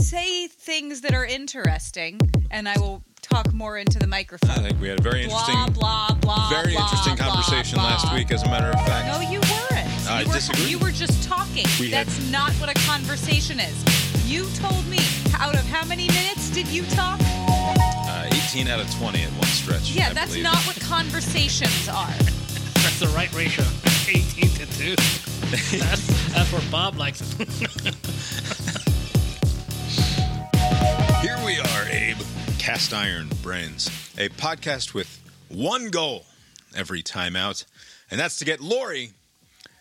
say things that are interesting, and I will talk more into the microphone. I think we had a very interesting, blah blah blah. very blah, interesting blah, conversation blah. last week. As a matter of fact, No, you weren't. I you were, disagree. You were just talking. We had- That's not what a conversation is. You told me out of how many minutes did you talk? uh, 18 out of 20 at one stretch. Yeah, I that's believe. not what conversations are. That's the right ratio. 18 to 2. That's, that's where Bob likes it. Cast Iron Brains, a podcast with one goal every time out, and that's to get Lori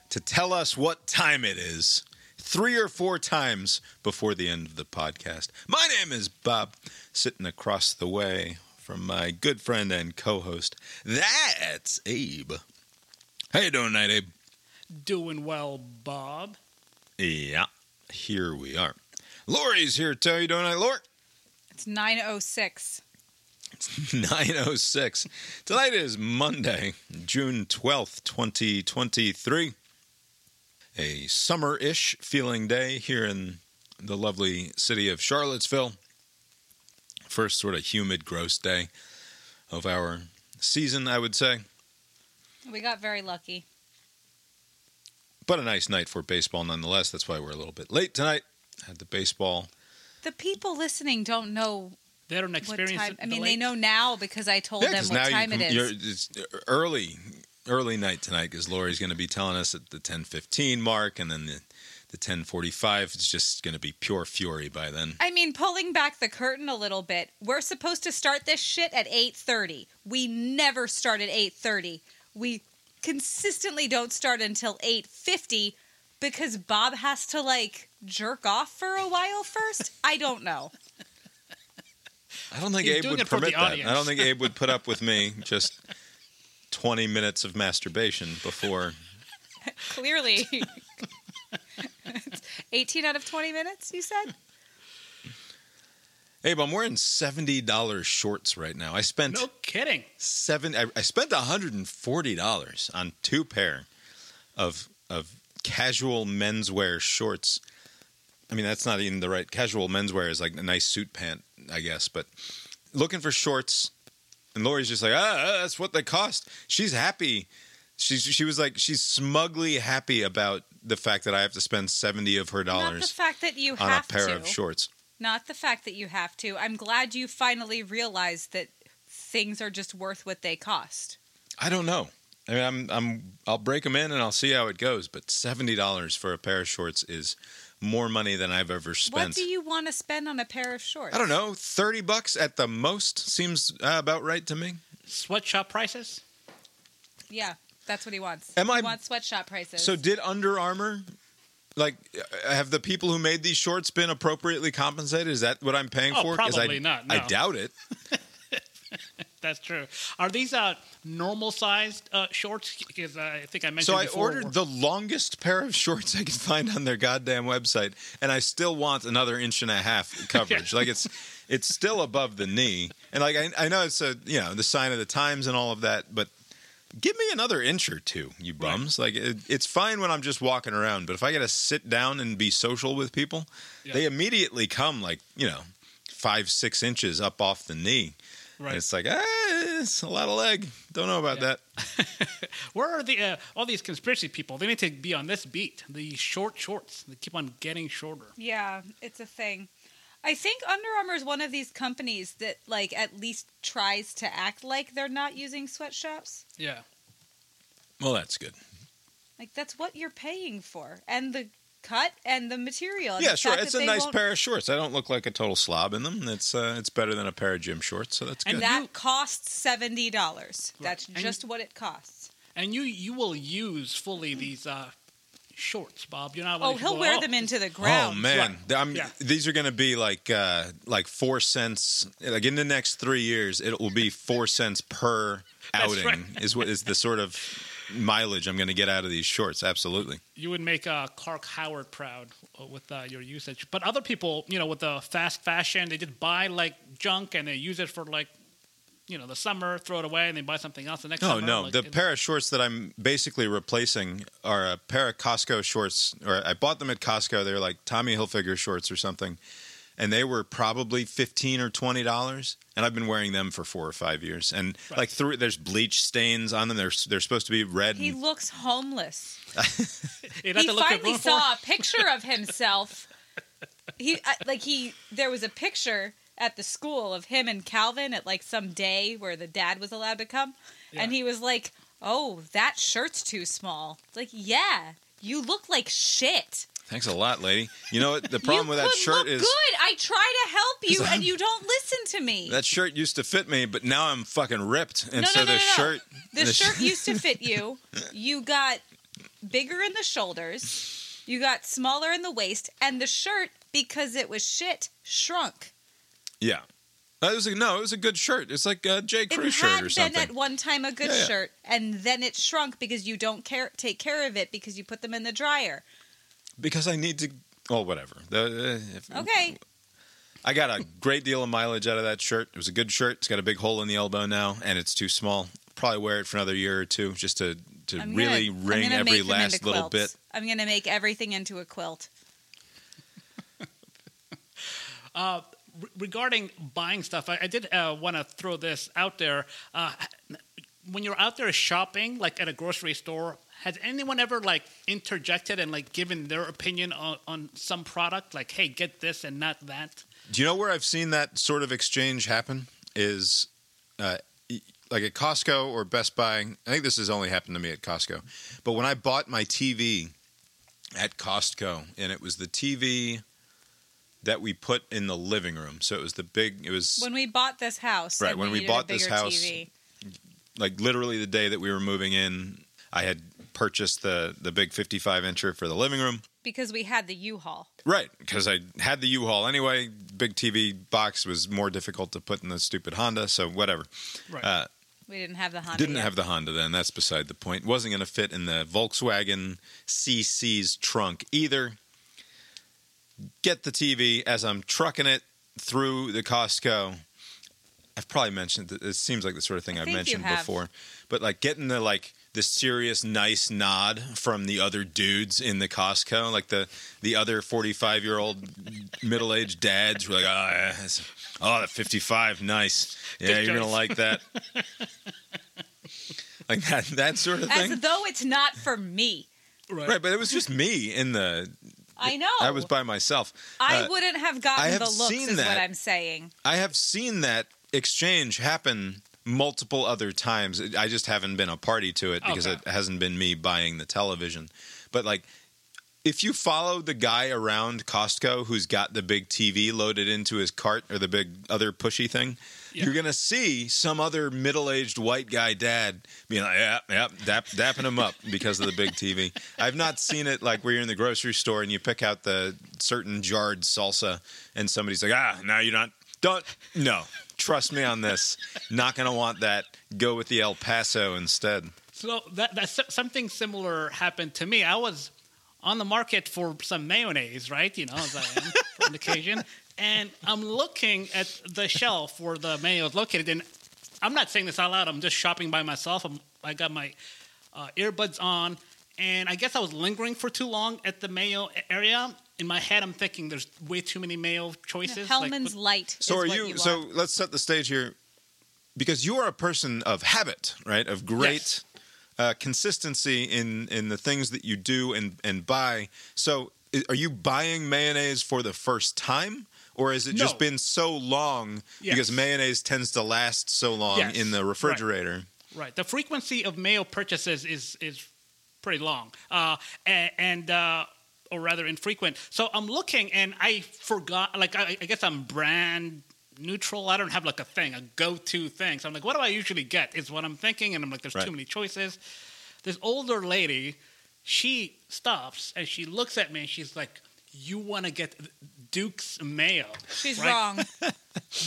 to tell us what time it is three or four times before the end of the podcast. My name is Bob, sitting across the way from my good friend and co-host. That's Abe. How you doing tonight, Abe? Doing well, Bob. Yeah, here we are. Lori's here too. You doing tonight, Lori? It's 906. It's 906. Tonight is Monday, June 12th, 2023. A summer ish feeling day here in the lovely city of Charlottesville. First sort of humid, gross day of our season, I would say. We got very lucky. But a nice night for baseball nonetheless. That's why we're a little bit late tonight. Had the baseball. The people listening don't know They don't what experience time. it. I mean, the they know now because I told them what time you it you're- It's uh, early, early night tonight because Lori's going to be telling us at the 10:15 mark, and then the the 10:45 is just going to be pure fury by then. I mean, pulling back the curtain a little bit, we're supposed to start this shit at 8:30. We never start at 8:30. We consistently don't start until 8:50 because Bob has to like jerk off for a while first. I don't know. I don't think He's Abe doing would it for the permit that. audience. I don't think Abe would put up with me just 20 minutes of masturbation before. Clearly. 18 out of 20 minutes, you said? Abe, I'm wearing $70 shorts right now. I spent No kidding. seven. I, I spent $140 on two pair of of casual menswear shorts. I mean, that's not even the right casual menswear is like a nice suit pant, I guess. But looking for shorts, and Lori's just like, ah, that's what they cost. She's happy. She's she was like she's smugly happy about the fact that I have to spend seventy of her Not the dollars fact that you on a pair to. of shorts. Not the fact that you have to. I'm glad you finally realized that things are just worth what they cost. I don't know. I mean, I'm I'm I'll break them in and I'll see how it goes. But seventy dollars for a pair of shorts is more money than I've ever spent. What do you want to spend on a pair of shorts? I don't know. Thirty bucks at the most seems uh, about right to me. Sweatshop prices? Yeah, that's what he wants. Am he I- wants sweatshop prices. So did Under Armour, like, uh, have the people who made these shorts been appropriately compensated? Is that what I'm paying Oh, for? 'Cause probably I, not, I doubt it. That's true. Are these uh, normal sized uh, shorts? Because uh, I think I mentioned So I before, ordered the longest pair of shorts I could find on their goddamn website, and I still want another inch and a half coverage. Like it's it's still above the knee, and like I, I know it's a you know the sign of the times and all of that, but give me another inch or two, you bums. Like it, it's fine when I'm just walking around, but if I got to sit down and be social with people, Yeah. they immediately come like you know five six inches up off the knee. And Right. it's like ah, it's a lot of leg. Don't know about Yeah. that. Where are the uh, all these conspiracy people? They need to be on this beat. The short shorts. They keep on getting shorter. yeah, it's a thing. I think Under Armour is one of these companies that, like, at least tries to act like they're not using sweatshops. Yeah. Well, that's good. Like, that's what you're paying for, and the cut and the material. and Yeah, the sure. It's a nice won't- pair of shorts. I don't look like a total slob in them. It's uh, it's better than a pair of gym shorts, so that's And good. That costs seventy dollars. Right. That's And- just what it costs. And you you will use fully these uh, shorts, Bob. You're not. one Oh, of these he'll wear "Oh, them into the ground. oh man, Right. I'm, Yeah. these are going to be like uh, like four cents. Like in the next three years, it will be four cents per outing. right. Is what is the sort of mileage I'm going to get out of these shorts. Absolutely. You would make uh, Clark Howard proud uh, with uh, your usage. But other people, you know, with the fast fashion, they just buy like junk and they use it for like, you know, the summer, throw it away, and they buy something else the next No, summer. Oh, no. like, the pair of shorts that I'm basically replacing are a pair of Costco shorts, or I bought them at Costco. They're like Tommy Hilfiger shorts or something. And they were probably fifteen or twenty dollars. And I've been wearing them for four or five years. And like through, there's bleach stains on them. They're they're supposed to be red. He and- looks homeless. You'd he to look finally saw a picture of himself. he uh, like he there was a picture at the school of him and Calvin at like some day where the dad was allowed to come, and he was like, "Oh, that shirt's too small." It's like, yeah, you look like shit. Thanks a lot, lady. You know what? The problem with that shirt look is good. I try to help you, and you don't listen to me. that shirt used to fit me, but now I'm fucking ripped, and no, so no, no, the no, no. shirt, The, sh- shirt used to fit you. You got bigger in the shoulders. You got smaller in the waist, and the shirt, because it was shit, shrunk. yeah. Uh, that was a, no, it was a good shirt. It's like a J. Crew it shirt had been at one time a good Yeah, yeah. shirt, and then it shrunk because you don't care take care of it because you put them in the dryer. Because I need to. Well, whatever. The, uh, if- Okay, I got a great deal of mileage out of that shirt. It was a good shirt. It's got a big hole in the elbow now, and it's too small. Probably wear it for another year or two just to to I'm really gonna, I'm wring gonna every make them last into little quilts. bit. I'm gonna make everything into a quilt. Uh, re- regarding buying stuff, I, I did uh, want to throw this out there. Uh, when you're out there shopping, like at a grocery store, has anyone ever like interjected and like given their opinion on, on some product? Like, hey, get this and not that. Do you know where I've seen that sort of exchange happen? Is uh, like at Costco or Best Buy. I think this has only happened to me at Costco. But when I bought my TV at Costco, and it was the TV that we put in the living room. So it was the big. It was When we bought this house, Right, when we needed bought this house, TV. like literally the day that we were moving in. I had purchased the the big 55 incher for the living room. because we had the U-Haul. Right, because I had the U-Haul anyway. Big TV box was more difficult to put in the stupid Honda, so whatever. Right. Uh, We didn't have the Honda. didn't yet. have the Honda then. That's beside the point. Wasn't going to fit in the Volkswagen CC's trunk either. Get the TV as I'm trucking it through the Costco. I've probably mentioned that it seems like the sort of thing I I've mentioned before, but like getting the like the serious nice nod from the other dudes in the Costco, like the the other 45 year old middle aged dads were like, oh, yeah, it's- oh, that 55, nice, yeah, Good you're gonna like that. like that that sort of thing. As though it's not for me. Right, but it was just me in the. I know. I was by myself. I Uh, wouldn't have gotten have the looks, is that. what I'm saying. I have seen that exchange happen multiple other times. I just haven't been a party to it because Okay. it hasn't been me buying the television. But like if you follow the guy around Costco who's got the big TV loaded into his cart or the big other pushy thing, Yeah. you're gonna see some other middle-aged white guy dad being like, "Yeah, yeah," dap, dapping him up because of the big TV. I've not seen it like where you're in the grocery store and you pick out the certain jarred salsa, and somebody's like, "Ah, now you're not don't no." Trust me on this. Not gonna want that. Go with the El Paso instead. So that that's something similar happened to me. I was on the market for some mayonnaise, right? You know, as I am for an occasion, and I'm looking at the shelf where the mayo is located. And I'm not saying this out loud. I'm just shopping by myself. I'm, I got my uh, earbuds on, and I guess I was lingering for too long at the mayo area. In my head, I'm thinking there's way too many mayo choices. like, Hellmann's what- Light. So is are what you, you so are. let's set the stage here because you are a person of habit, right? Of great Yes. uh, consistency in in the things that you do and and buy. So are you buying mayonnaise for the first time? Or has it just been so long Yes. because mayonnaise tends to last so long Yes. in the refrigerator? Right. The frequency of mayo purchases is is pretty long, uh, and, and uh, or rather infrequent. So I'm looking, and I forgot. Like I, I guess I'm brand neutral. I don't have like a thing, a go-to thing. So I'm like, what do I usually get? Is what I'm thinking, and I'm like, there's Right. too many choices. This older lady, she stops and she looks at me, and she's like, "You want to get Duke's mayo? She's right? wrong.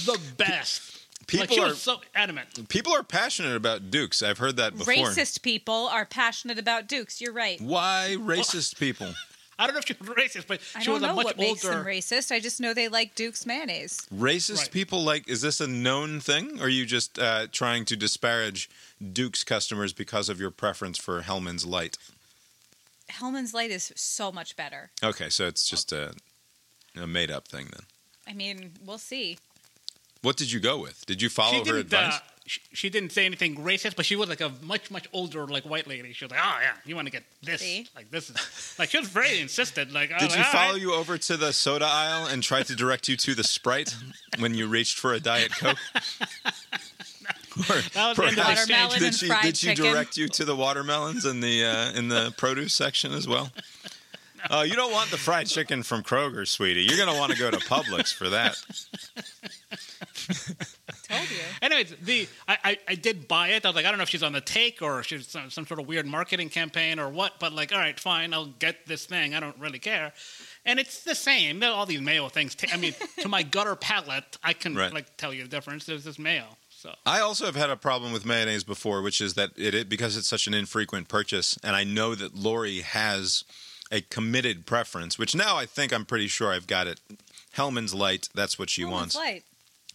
The best." Like People she are was so adamant. people are passionate about Dukes. I've heard that before. Racist people are passionate about Dukes. You're right. Why racist people? I don't know if she was racist, but I she don't was a know much what makes older. them racist. I just know they like Duke's mayonnaise. Racist Right. people like is this a known thing? Or are you just uh, trying to disparage Duke's customers because of your preference for Hellmann's Light? Hellmann's Light is so much better. Okay, so it's just a, a made up thing then. I mean, we'll see. What did you go with? Did you follow she her advice? Uh, she, she didn't say anything racist, but she was like a much much older like white lady. She was like, "Oh yeah, you want to get this? See? Like this is like she was very insistent. Like, Did was you follow right." you over to the soda aisle and try to direct you to the Sprite when you reached for a Diet Coke? Or That was the end of perhaps. Watermelon did and she fried did she chicken. direct you to the watermelons in the uh, in the produce section as well? Oh, you don't want the fried chicken from Kroger, sweetie. You're gonna want to go to Publix for that. Told you. Anyways, the I, I, I did buy it. I was like, I don't know if she's on the take or she's some, some sort of weird marketing campaign or what. But like, all right, fine, I'll get this thing. I don't really care. And it's the same. All these mayo things. ta- I mean, to my gutter palate, I can Right. like tell you the difference. There's this mayo. So I also have had a problem with mayonnaise before, which is that it, it because it's such an infrequent purchase, and I know that Lori has a committed preference, which now I think I'm pretty sure I've got it. Hellmann's Light, that's what she Oh, wants. light.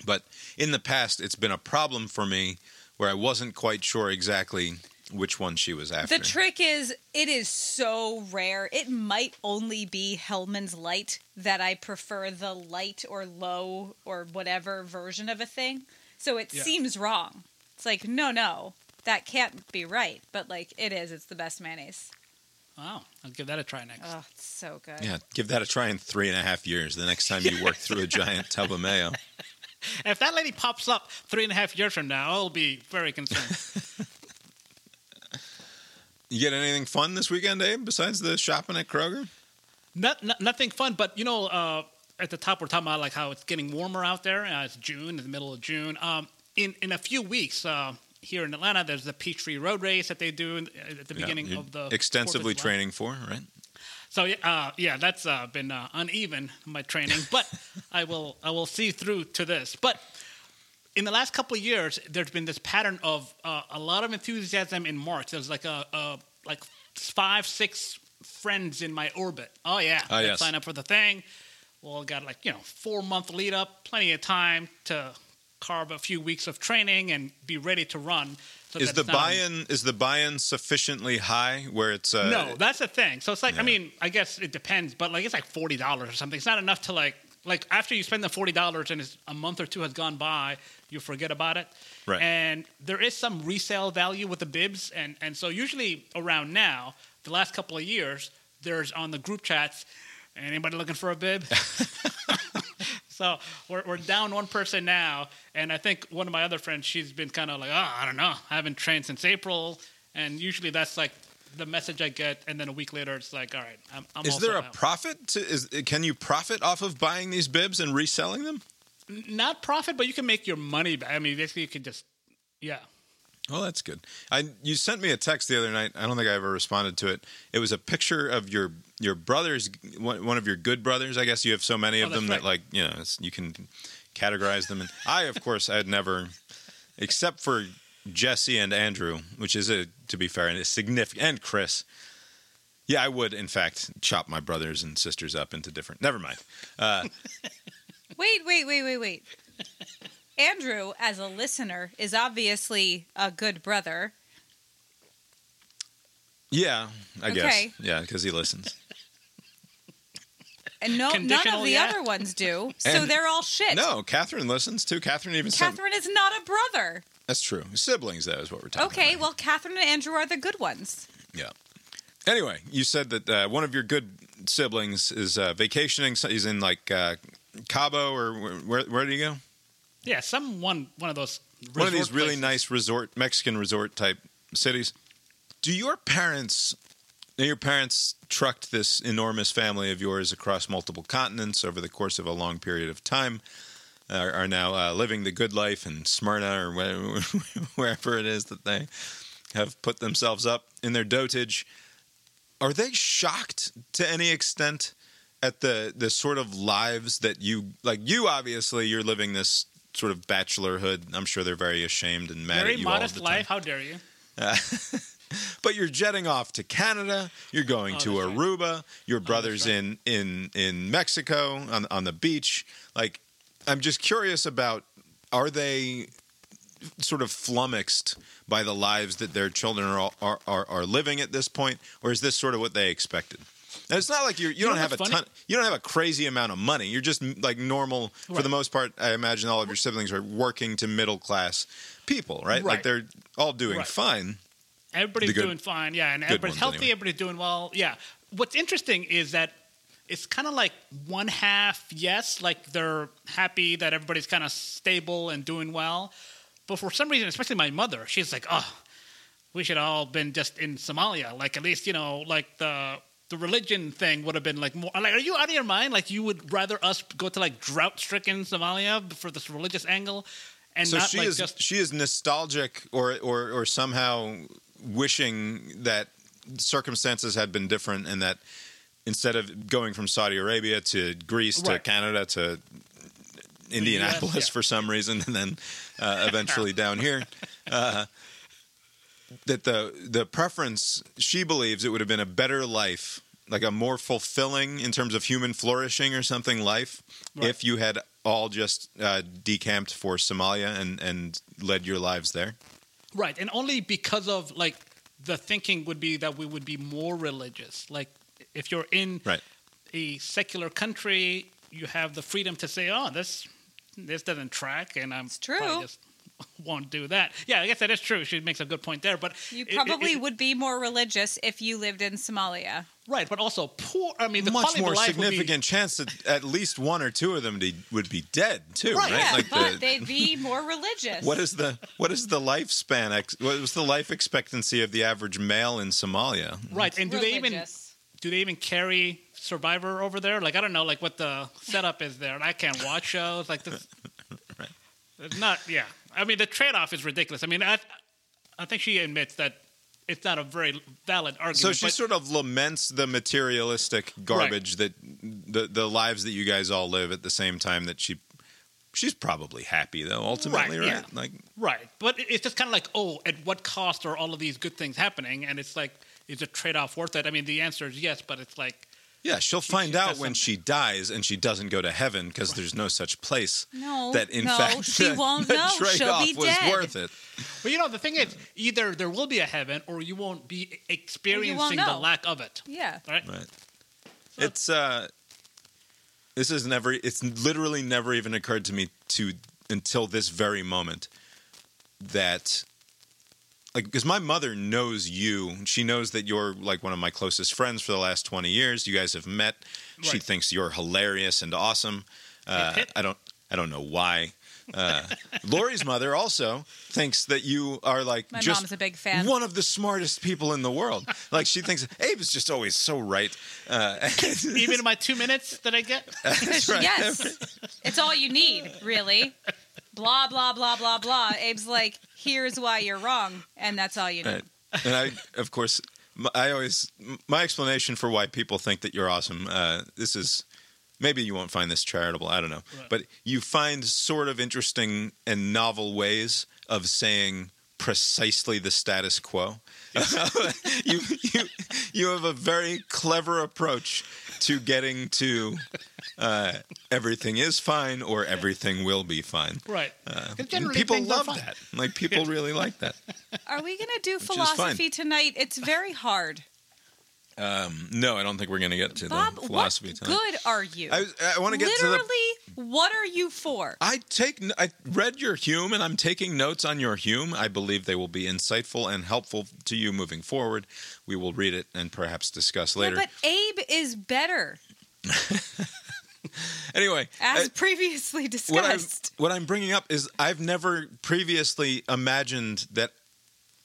But in the past, it's been a problem for me where I wasn't quite sure exactly which one she was after. The trick is, it is so rare. It might only be Hellmann's Light that I prefer the light or low or whatever version of a thing. So it Yeah. seems wrong. It's like, no, no, that can't be right. But like, it is. It's the best mayonnaise. Wow, I'll give that a try next. Oh, it's so good. yeah, give that a try in three and a half years. The next time you work through a giant tub of mayo. If that lady pops up three and a half years from now, I'll be very concerned. You get anything fun this weekend, Abe? Besides the shopping at Kroger? not, not, nothing fun, but you know, uh, at the top we're talking about like how it's getting warmer out there. Uh, it's June, in the middle of June. Um, in in a few weeks uh, here in Atlanta, there's the Peachtree Road Race that they do in, at the beginning Yeah, of the extensively training for, right? So yeah, uh, yeah, that's uh, been uh, uneven my training, but I will I will see through to this. But in the last couple of years, there's been this pattern of uh, a lot of enthusiasm in March. There's like a, a like five six friends in my orbit. Oh yeah, Ah, let's yes. sign up for the thing. Well, got like you know four month lead up, plenty of time to carve a few weeks of training and be ready to run. So Is the it's not a- buy-in is the buy-in sufficiently high where it's uh, no, that's the thing. So it's like, Yeah. I mean, I guess it depends, but like it's like forty dollars or something. It's not enough to like, like after you spend the forty dollars and it's, a month or two has gone by, you forget about it. Right. And there is some resale value with the bibs, and and so usually around now, the last couple of years, there's on the group chats, anybody looking for a bib? So we're, we're down one person now, and I think one of my other friends, she's been kind of like, oh, I don't know, I haven't trained since April, and usually that's like the message I get, and then a week later it's like, all right, I'm. I'm Is there a out. profit? To, is can you profit off of buying these bibs and reselling them? not profit, but you can make your money back. I mean, basically, you can just, yeah. Well, that's good. I you sent me a text the other night. I don't think I ever responded to it. It was a picture of your your brothers, one one of your good brothers. I guess you have so many of Oh, them that's that like you know you can categorize them. And I, of course, I had never, except for Jesse and Andrew, which is a to be fair, and a significant and Chris. Yeah, I would in fact chop my brothers and sisters up into different. Never mind. Uh, Wait, wait, wait, wait, wait. Andrew, as a listener, is obviously a good brother. yeah, I guess. Yeah, because he listens. And no, none of the yeah. other ones do. So And- they're all shit. No, Catherine listens too. Catherine even sent. Catherine is not a brother. That's true. Siblings, though, is what we're talking Okay, about. well, Catherine and Andrew are the good ones. Yeah. Anyway, you said that uh, one of your good siblings is uh, vacationing. So he's in like uh, Cabo or where, where? Where did he go? Yeah, some one one of those. one of these really places. nice resort Mexican resort type cities. Do your parents? Your parents trucked this enormous family of yours across multiple continents over the course of a long period of time. Are, are now uh, living the good life in Smyrna or where, wherever it is that they have put themselves up in their dotage. Are they shocked to any extent at the the sort of lives that you like? You obviously you're living this sort of bachelorhood. I'm sure they're very ashamed and mad Very at you all modest the time. life. How dare you? But you're jetting off to Canada. You're going Oh, to that's right. Aruba. Your oh, brother's right. in in in Mexico on on the beach. Like, I'm just curious about are they sort of flummoxed by the lives that their children are are are, are living at this point, or is this sort of what they expected? And it's not like you're, you know don't have a what's ton. You don't have a crazy amount of money. You're just like normal for the most part. I imagine all of your siblings are working to middle class people, right? Like they're all doing Right. fine. Everybody's good- doing fine. Yeah, and everybody's healthy. anyway. Everybody's doing well. Yeah. What's interesting is that it's kind of like one half yes, like they're happy that everybody's kind of stable and doing well, but for some reason, especially my mother, she's like, oh, we should all been just in Somalia. Like at least you know, like the the religion thing would have been like more. Like, are you out of your mind? Like you would rather us go to like drought stricken Somalia for this religious angle, and So not she like is just she is nostalgic or, or or somehow wishing that circumstances had been different and that instead of going from Saudi Arabia to Greece to Canada to Indianapolis yeah. for some reason and then uh, eventually down here uh, that the the preference she believes it would have been a better life like a more fulfilling in terms of human flourishing or something life Right. if you had all just uh, decamped for Somalia and and led your lives there Right, and only because of like the thinking would be that we would be more religious. Like if you're in right a secular country, you have the freedom to say, "Oh, this this doesn't track," and I'm It's true. just won't do that. Yeah, I guess that is true. She makes a good point there, but You it- it- probably it- would be more religious if you lived in Somalia. right, but also poor. I mean, the much more of life significant chance that at least one or two of them de- would be dead too Right, right, Yeah, like but the, they'd be more religious. what is the what is the lifespan ex- what was the life expectancy of the average male in Somalia right, and do they even do they even carry Survivor over there? Like I don't know, like what the setup is there. And I can't watch shows like this. It's not. Yeah, I mean the trade-off is ridiculous. I mean, I, I think she admits that it's not a very valid argument. So she but- sort of laments the materialistic garbage that the the lives that you guys all live at the same time that she she's probably happy though ultimately Right, right, yeah. like right, but it's just kind of like, oh, at what cost are all of these good things happening? And it's like, is the trade-off worth it? I mean, the answer is yes, but it's like, yeah she'll find she out when something. she dies and she doesn't go to heaven because there's no such place No, that in no, fact she the, won't the know. She'll trade-off be was dead. worth it but you know, the thing is, either there will be a heaven, or you won't be experiencing the lack of it. Yeah. Right? right it's uh this is never it's literally never even occurred to me to until this very moment that like because my mother knows you she knows that you're like one of my closest friends for the last 20 years you guys have met she thinks you're hilarious and awesome uh, i don't i don't know why uh, Lori's mother also thinks that you are like My just mom's a big fan. one of the smartest people in the world. Like she thinks Abe is just always so right. Uh, Even in my two minutes that I get, that's right. Yes. it's all you need, really. Blah, blah, blah, blah, blah. Abe's like, here's why you're wrong. And that's all you need. Right. And I, of course, I always my explanation for why people think that you're awesome. Uh, this is maybe you won't find this charitable. I don't know, Right. but you find sort of interesting and novel ways of saying precisely the status quo. you, you you have a very clever approach to getting to uh, everything is fine or everything will be fine. right? Uh, 'Cause and generally people love that. Like people really like that. Are we going to do is philosophy tonight? It's very hard. Um, no, I don't think we're going to get to Bob, the what philosophy tonight. good are you? I, I want to get Literally, to the. what are you for? I take. I read your Hume, and I'm taking notes on your Hume. I believe they will be insightful and helpful to you moving forward. We will read it and perhaps discuss Yeah, later. but Abe is better, anyway, as uh, previously what I'm, discussed. what I'm bringing up is I've never previously imagined that,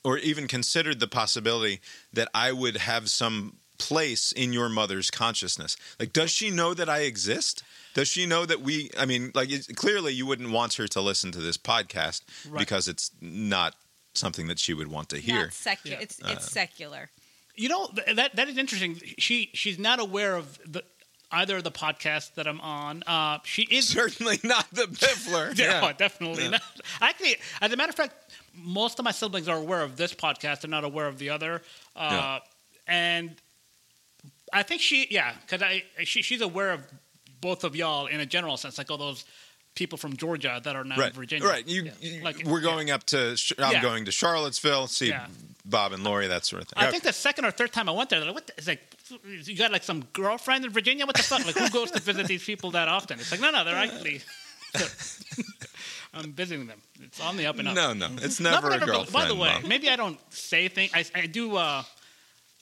or even considered the possibility that I would have some place in your mother's consciousness. Like, does she know that I exist? Does she know that we? I mean, like, clearly you wouldn't want her to listen to this podcast Right. because it's not something that she would want to hear. Not secular. Yeah. It's Uh, secular. You know that that is interesting. She she's not aware of the either of the podcasts that I'm on. Uh, she is Certainly not the Biffler. No, definitely not. Actually, as a matter of fact, most of my siblings are aware of this podcast. They're not aware of the other. Uh, Yeah. And I think she, yeah, because I she, she's aware of both of y'all in a general sense, like all those people from Georgia that are now right, in Virginia. right. You, Yeah. you- Like, we're yeah. going up to. I'm Yeah. going to Charlottesville. See Yeah. Bob and Lori, that sort of thing. I think the second or third time I went there, they're like, what? The, it's like you got like some girlfriend in Virginia. What the fuck? Like who goes to visit these people that often? It's like no, no, they're actually. I'm visiting them. It's on the up and up. no, no, it's never a girlfriend. By the way, Bob. maybe I don't say things. I, I do. Uh,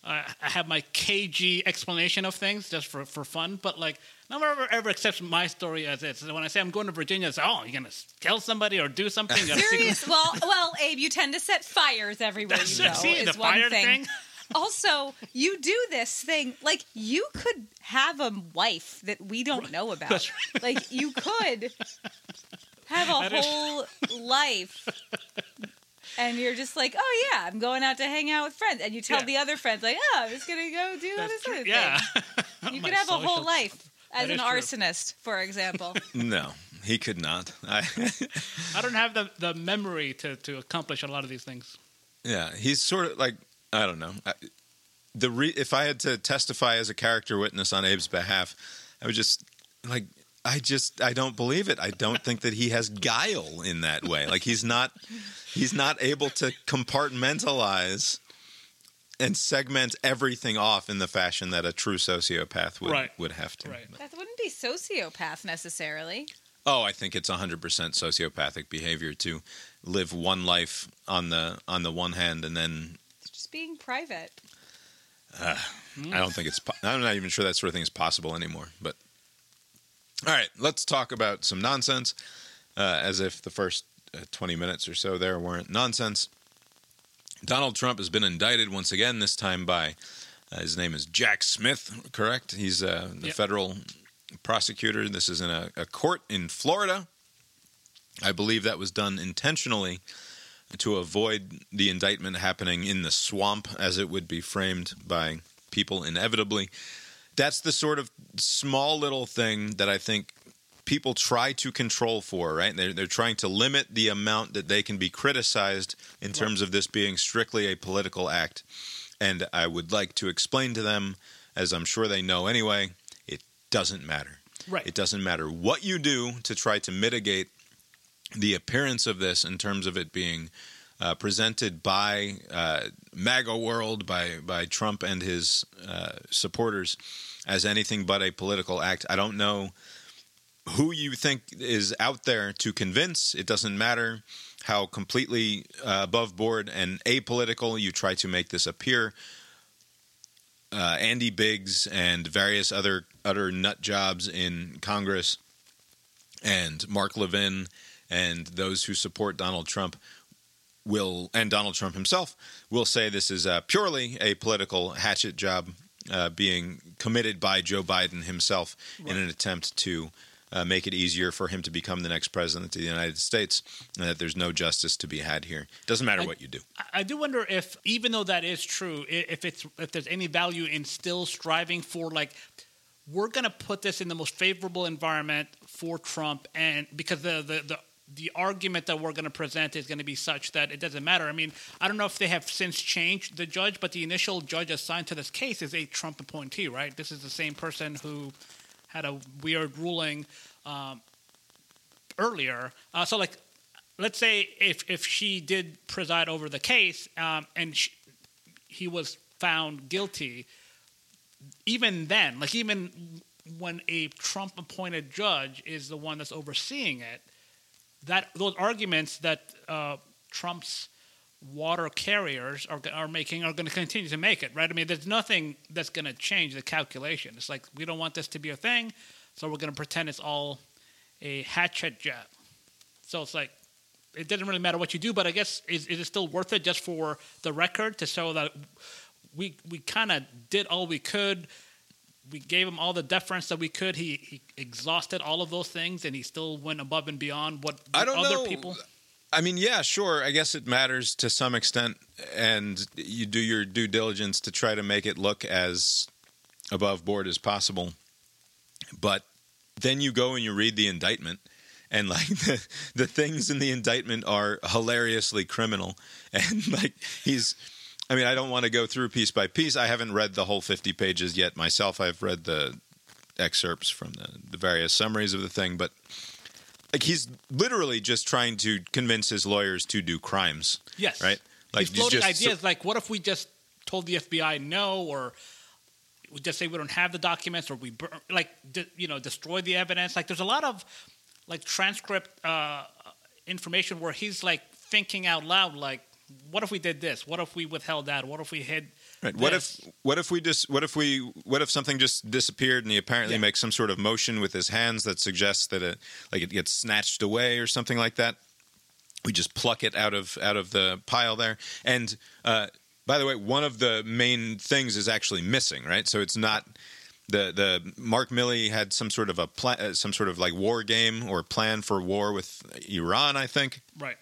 I I have my KG explanation of things just for, for fun, but like no one ever, ever accepts my story as is. So when I say I'm going to Virginia, it's oh, you're gonna kill somebody or do something. You got a secret- Serious? well, well, Abe, you tend to set fires everywhere you go. See, is the one fire thing. thing? Also, you do this thing like you could have a wife that we don't know about. That's Like you could have a That is- whole life. And you're just like, oh yeah, I'm going out to hang out with friends, and you tell Yeah. the other friends like, oh, I'm just gonna go do That's this other Yeah. thing. You could have a whole social- life as That an is true. arsonist, for example. no, he could not. I, I don't have the, the memory to, to accomplish a lot of these things. yeah, he's sort of like I don't know. I, the re- if I had to testify as a character witness on Abe's behalf, I would just like I just I don't believe it. I don't think that he has guile in that way. Like he's not he's not able to compartmentalize and segment everything off in the fashion that a true sociopath would Right. would have to. Right. that wouldn't be sociopath necessarily. Oh, I think it's 100% sociopathic behavior to live one life on the on the one hand and then It's just being private. I don't think it's po- I'm not even sure that sort of thing is possible anymore, but All right, let's talk about some nonsense uh, as if the first uh, 20 minutes or so there weren't nonsense. Donald Trump has been indicted once again, this time by uh, his name is Jack Smith, correct? He's uh, the Yep. federal prosecutor. This is in a, a court in Florida. I believe that was done intentionally to avoid the indictment happening in the swamp, as it would be framed by people inevitably. That's the sort of small little thing that I think people try to control for, right? They're, they're trying to limit the amount that they can be criticized in terms of this being strictly a political act. And I would like to explain to them, as I'm sure they know anyway, it doesn't matter. Right. It doesn't matter what you do to try to mitigate the appearance of this in terms of it being uh, presented by uh, MAGA world, by by Trump and his uh, supporters, as anything but a political act. I don't know who you think is out there to convince. It doesn't matter how completely uh, above board and apolitical you try to make this appear. Uh, Andy Biggs and various other other nut jobs in Congress, and Mark Levin, and those who support Donald Trump will, and Donald Trump himself will say this is uh, purely a political hatchet job uh, being committed by Joe Biden himself in an attempt to uh, make it easier for him to become the next president of the United States, and that there's no justice to be had here. Doesn't matter I- what you do. I- I do wonder if, even though that is true, if it's if there's any value in still striving for like we're going to put this in the most favorable environment for Trump, and because the the the, the argument that we're going to present is going to be such that it doesn't matter. I mean, I don't know if they have since changed the judge, but the initial judge assigned to this case is a Trump appointee, right? This is the same person who had a weird ruling um, earlier. Uh, so, like, let's say if if she did preside over the case um, and sh he was found guilty, even then, like even when a Trump appointed judge is the one that's overseeing it, that those arguments that uh, Trump's water carriers are, are making are going to continue to make it, right? I mean, there's nothing that's going to change the calculation. It's like we don't want this to be a thing, so we're going to pretend it's all a hatchet job. So it's like it doesn't really matter what you do, but I guess is, is it still worth it just for the record to show that we we kind of did all we could. We gave him all the deference that we could. He he exhausted all of those things, and he still went above and beyond what I don't other know. people. I mean, yeah, sure. I guess it matters to some extent, and you do your due diligence to try to make it look as above board as possible. But then you go and you read the indictment, and like the, the things in the indictment are hilariously criminal. And like he's, I mean, I don't want to go through piece by piece. I haven't read the whole 50 pages yet myself. I've read the excerpts from the, the various summaries of the thing, but like he's literally just trying to convince his lawyers to do crimes. Yes. Right. Like he's floating just- ideas like, what if we just told the FBI no, or we just say we don't have the documents, or we burn, like d- you know destroy the evidence. Like there's a lot of like transcript uh, information where he's like thinking out loud, like, what if we did this? What if we withheld that? What if we hid? Right. What if what if we just what if we what if something just disappeared and he apparently Yeah. makes some sort of motion with his hands that suggests that it like it gets snatched away or something like that? We just pluck it out of out of the pile there. And uh, by the way, one of the main things is actually missing. Right. So it's not. The, the Mark Milley had some sort of a pla- uh, some sort of like war game or plan for war with Iran, I think Right.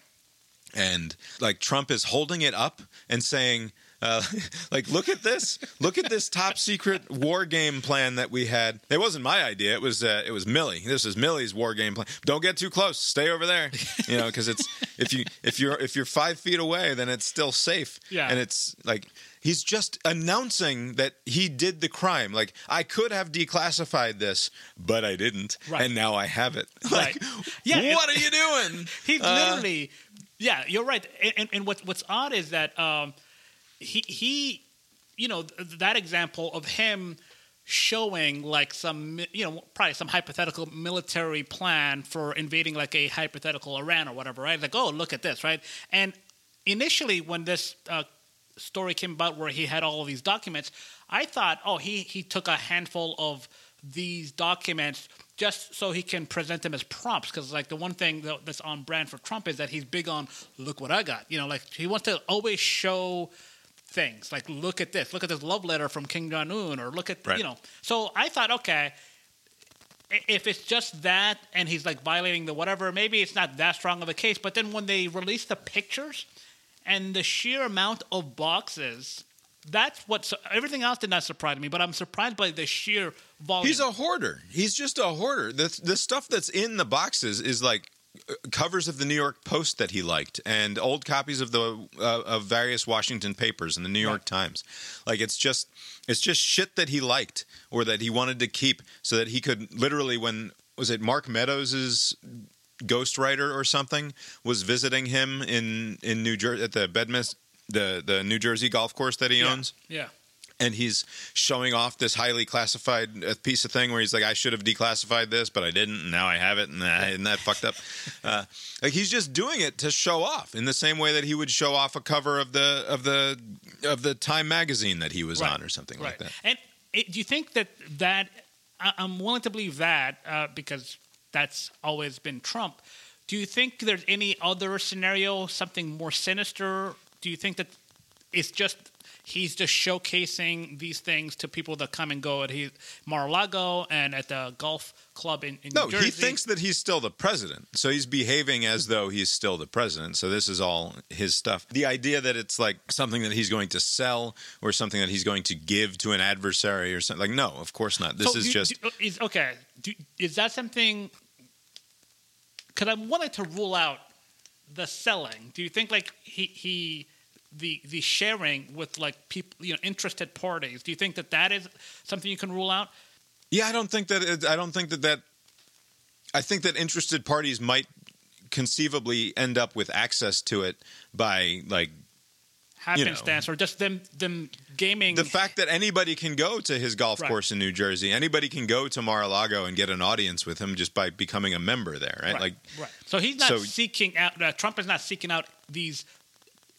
And like Trump is holding it up and saying, uh, like, look at this, look at this top secret war game plan that we had. It wasn't my idea. It was uh, it was Milley. This is Milley's war game plan. Don't get too close. Stay over there. You know, because it's if you if you're if you're five feet away, then it's still safe. Yeah. and it's like. He's just announcing that he did the crime. Like I could have declassified this, but I didn't, Right. and now I have it. Right. Like, Yeah, it- what are you doing? He's Uh, literally, yeah, you're right. And, and, and what's what's odd is that um, he he, you know, th- that example of him showing like some, you know, probably some hypothetical military plan for invading like a hypothetical Iran or whatever, right? Like, oh, look at this, right? And initially, when this uh, story came about where he had all of these documents, I thought, oh, he he took a handful of these documents just so he can present them as prompts because like the one thing that, that's on brand for Trump is that he's big on look what I got. You know like he wants to always show things like look at this. Look at this love letter from Kim Jong Un or look at Right. you know. So I thought okay if it's just that and he's like violating the whatever maybe it's not that strong of a case but then when they release the pictures and the sheer amount of boxes that's what everything else did not surprise me but I'm surprised by the sheer volume He's a hoarder. He's just a hoarder. The the stuff that's in the boxes is like uh, covers of the New York Post that he liked and old copies of the uh, of various Washington papers and the New York Times. Like it's just it's just shit that he liked or that he wanted to keep so that he could literally when was it Mark Meadows's ghostwriter or something was visiting him in in New Jersey at the Bedminster the the New Jersey golf course that he yeah. owns yeah and he's showing off this highly classified uh, piece of thing where he's like, I should have declassified this, but I didn't, and now I have it, and uh, isn't that fucked up? Uh, like he's just doing it to show off in the same way that he would show off a cover of the of the of the Time magazine that he was Right. on or something like that. And it, do you think that that I, I'm willing to believe that uh, because that's always been Trump. Do you think there's any other scenario, something more sinister? Do you think that it's just he's just showcasing these things to people that come and go at his Mar-a-Lago and at the golf club in, in No, New Jersey? he thinks that he's still the president. So he's behaving as though he's still the president. So this is all his stuff. The idea that it's like something that he's going to sell or something that he's going to give to an adversary or something like no, of course not. This So is do- just do- uh, is okay. Do, is that something? Because I wanted to rule out the selling. Do you think like he he the the sharing with like people you know interested parties? Do you think that that is something you can rule out? Yeah, I don't think that. It, I don't think that that. I think that interested parties might conceivably end up with access to it by like Happenstance or just them them gaming the fact that anybody can go to his golf Right. course in New Jersey. Anybody can go to Mar-a-Lago and get an audience with him just by becoming a member there, right? right, Like, right. So he's not so- seeking out. Uh, Trump is not seeking out these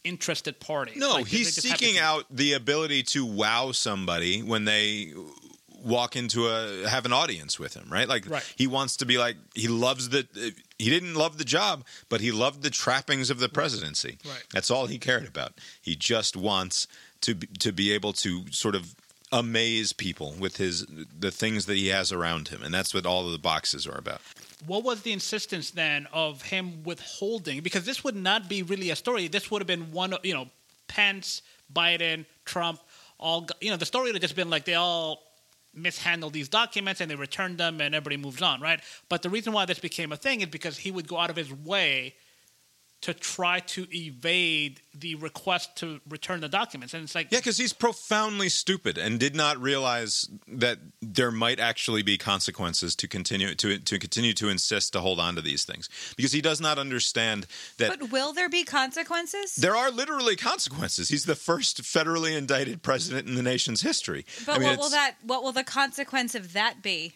interested party. no, Like, he's they just happen seeking out the ability to wow somebody when they walk into a have an audience with him, right? Like Right. he wants to be like he loves the he didn't love the job, but he loved the trappings of the presidency. Right. That's all he cared about. He just wants to to be able to sort of amaze people with his the things that he has around him, and that's what all of the boxes are about. what was the insistence then of him withholding? Because this would not be really a story. This would have been one, of you know, Pence, Biden, Trump, all. You know, the story would have just been like they all mishandled these documents and they returned them and everybody moves on, right? But the reason why this became a thing is because he would go out of his way to try to evade the request to return the documents. And it's like, Yeah, because he's profoundly stupid and did not realize that there might actually be consequences to continue to to continue to insist to hold on to these things because he does not understand that But will there be consequences? there are literally consequences. He's the first federally indicted president in the nation's history. but I mean, what will that? What will the consequence of that be?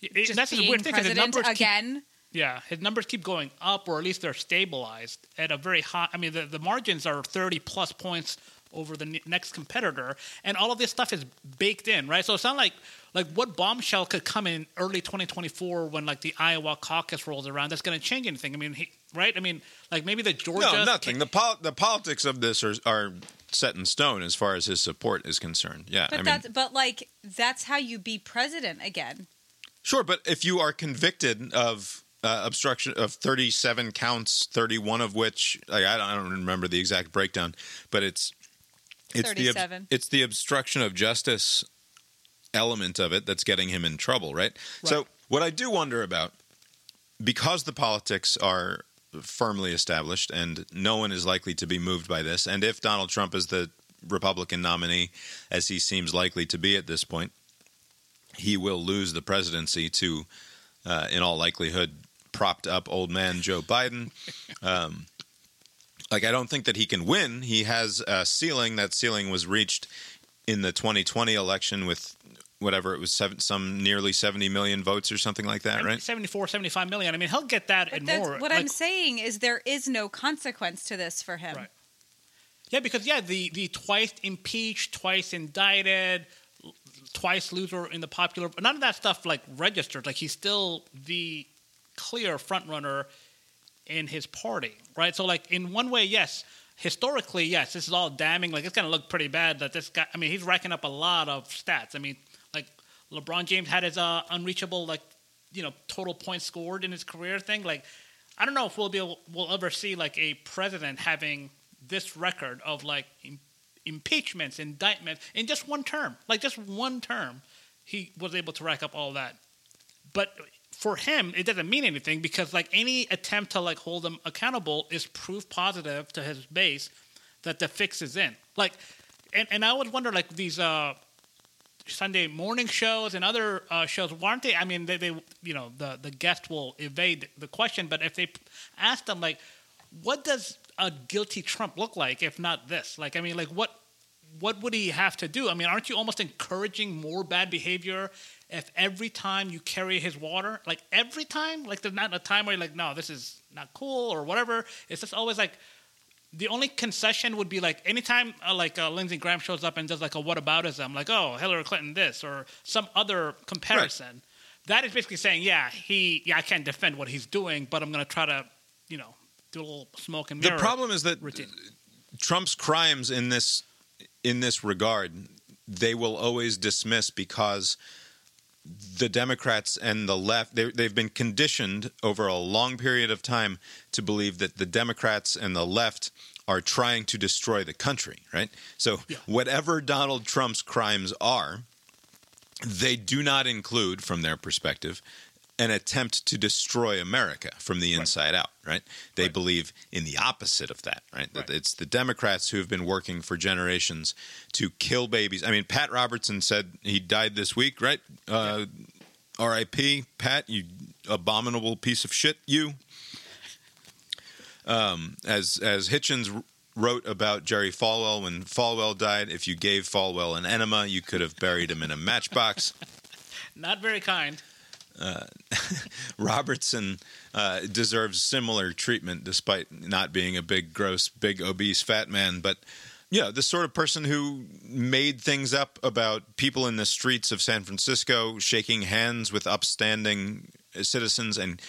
it- Just that's the being weird thing. 'cause the president numbers keep- again. Yeah, his numbers keep going up, or at least they're stabilized at a very high. I mean, the, the margins are 30 plus points over the next competitor, and all of this stuff is baked in, right? So it's not like like what bombshell could come in early 2024 when like the Iowa caucus rolls around that's going to change anything. I mean, he, right? I mean, like maybe the Georgia. no nothing. The pol- the politics of this are are set in stone as far as his support is concerned. Yeah, But I mean, but like that's how you be president again. Sure, but if you are convicted of uh, obstruction of 37 counts, 31 of which like, I, don't, I don't remember the exact breakdown, but it's it's the 37. ob- it's the obstruction of justice element of it that's getting him in trouble, right? So what I do wonder about because the politics are firmly established and no one is likely to be moved by this and if Donald Trump is the Republican nominee as he seems likely to be at this point he will lose the presidency to, uh, in all likelihood, propped up old man Joe Biden. Um, like, I don't think that he can win. He has a ceiling. That ceiling was reached in the 2020 election with whatever it was, seven, some nearly 70 million votes or something like that, right? 74, 75 million. I mean, he'll get that But and more. what Like, I'm saying is there is no consequence to this for him. Right. Yeah, because yeah, the the twice impeached, twice indicted, twice loser in the popular, none of that stuff like registered. Like he's still the clear front runner in his party, right? So like in one way, yes, historically, yes, this is all damning. Like it's gonna look pretty bad that this guy. I mean, he's racking up a lot of stats. I mean, like LeBron James had his uh, unreachable like you know total points scored in his career thing. Like I don't know if we'll be able, we'll ever see like a president having this record of like im- impeachments, indictments in just one term. Like just one term, he was able to rack up all that. But for him, it doesn't mean anything because like any attempt to like hold him accountable is proof positive to his base that the fix is in. Like, and, and I always wonder like these uh Sunday morning shows and other uh, shows, why aren't they? I mean, they, they, you know, the the guest will evade the question, but if they ask them, like, what does a guilty Trump look like if not this? Like, I mean, like, what what would he have to do? I mean, aren't you almost encouraging more bad behavior if every time you carry his water, like every time, like there's not a time where you're like, no, this is not cool or whatever. It's just always like the only concession would be like anytime uh, like uh, Lindsey Graham shows up and does like a whataboutism, like oh Hillary Clinton this or some other comparison. That is basically saying, yeah, he, yeah, I can't defend what he's doing, but I'm gonna try to, you know, do a little smoke and mirror. The problem is that routine. Trump's crimes in this in this regard they will always dismiss because the Democrats and the left they, they've been conditioned over a long period of time to believe that the Democrats and the left are trying to destroy the country, right? So Yeah. whatever Donald Trump's crimes are, they do not include, from their perspective, an attempt to destroy America from the inside out, right? They Right. believe in the opposite of that, right? That Right. it's the Democrats who have been working for generations to kill babies. I mean, Pat Robertson said he died this week, right? Uh, R.I.P. Pat, you abominable piece of shit, you. Um, as as Hitchens wrote about Jerry Falwell when Falwell died, if you gave Falwell an enema, you could have buried him in a matchbox. Not very kind. Robertson uh, deserves similar treatment, despite not being a big, gross, big, obese, fat man. But you know, the sort of person who made things up about people in the streets of San Francisco shaking hands with upstanding citizens and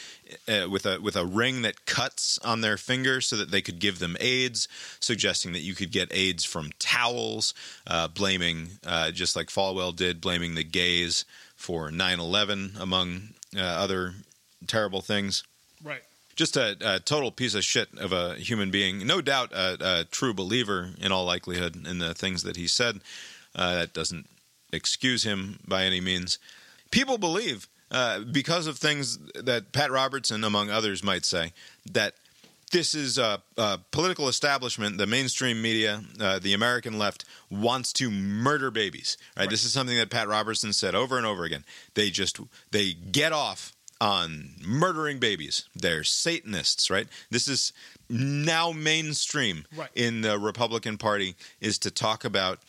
uh, with a with a ring that cuts on their finger so that they could give them AIDS, suggesting that you could get AIDS from towels, uh, blaming uh, just like Falwell did, blaming the gays for 9/11 among uh, other terrible things Right. just a, a total piece of shit of a human being. No doubt a, a true believer in all likelihood in the things that he said. Uh, that doesn't excuse him by any means. People believe, uh, because of things that Pat Robertson, among others, might say, that this is a, a political establishment, the mainstream media, uh, the American left wants to murder babies. Right? This is something that Pat Robertson said over and over again. They just they get off on murdering babies. They're Satanists, right? This is now mainstream Right. in the Republican Party is to talk about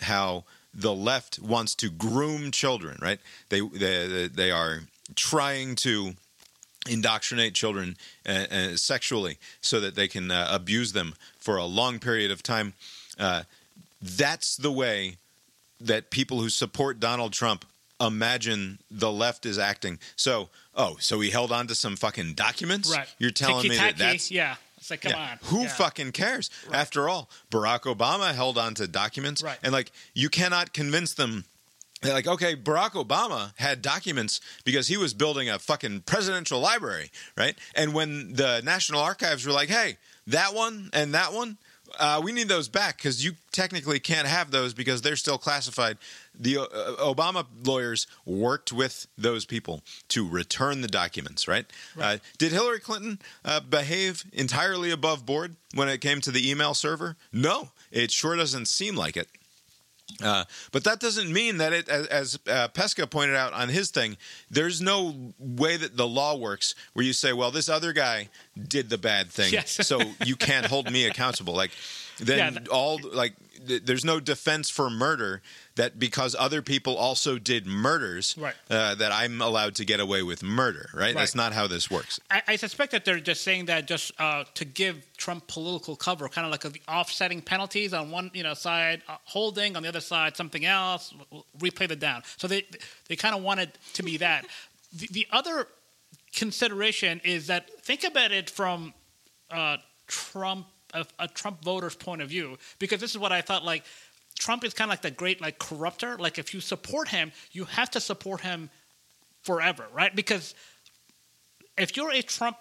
how the left wants to groom children, right? They they they are trying to indoctrinate children uh, uh, sexually so that they can uh, abuse them for a long period of time. Uh, that's the way that people who support Donald Trump imagine the left is acting. So, oh, so he held on to some fucking documents? Right. You're telling me that that's yeah. It's like, come yeah. on. Who Yeah. fucking cares? After all, Barack Obama held on to documents. Right. And like you cannot convince them like, okay, Barack Obama had documents because he was building a fucking presidential library, right? And when the National Archives were like, hey, that one and that one, uh, we need those back because you technically can't have those because they're still classified. The uh, Obama lawyers worked with those people to return the documents, right? Uh, did Hillary Clinton uh, behave entirely above board when it came to the email server? No, it sure doesn't seem like it. Uh, but that doesn't mean that it, as, as uh, Pesca pointed out on his thing, there's no way that the law works where you say, well, this other guy did the bad thing, Yes. so you can't hold me accountable. Like, then Yeah, that- all like there's no defense for murder that because other people also did murders Right. uh, that I'm allowed to get away with murder. Right? That's not how this works. I, I suspect that they're just saying that just uh, to give Trump political cover, kind of like the offsetting penalties on one you know side, uh, holding on the other side, something else, replay the down. So they they kind of wanted to be that. the, the other consideration is that think about it from uh, Trump a, a Trump voter's point of view, because this is what I thought like. Trump is kind of like the great like corrupter. Like if you support him, you have to support him forever, right? Because if you're a Trump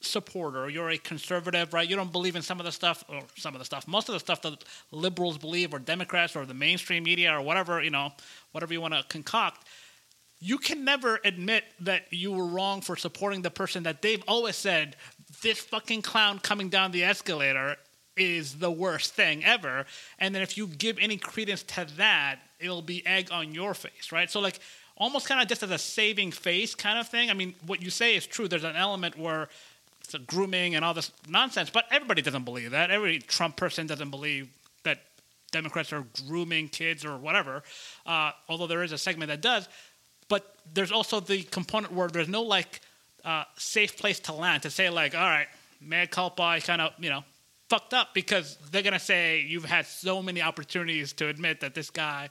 supporter, you're a conservative, right? You don't believe in some of the stuff, or some of the stuff, most of the stuff that liberals believe, or Democrats, or the mainstream media, or whatever, you know, whatever you want to concoct. You can never admit that you were wrong for supporting the person that they've always said this fucking clown coming down the escalator is the worst thing ever. And then if you give any credence to that, it'll be egg on your face, right? So like almost kind of just as a saving face kind of thing. I mean, what you say is true. There's an element where it's grooming and all this nonsense, but everybody doesn't believe that. Every Trump person doesn't believe that Democrats are grooming kids or whatever. Uh, although there is a segment that does, but there's also the component where there's no like uh, safe place to land to say like, all right, mad culpa, I kind of you know fucked up because they're gonna say you've had so many opportunities to admit that this guy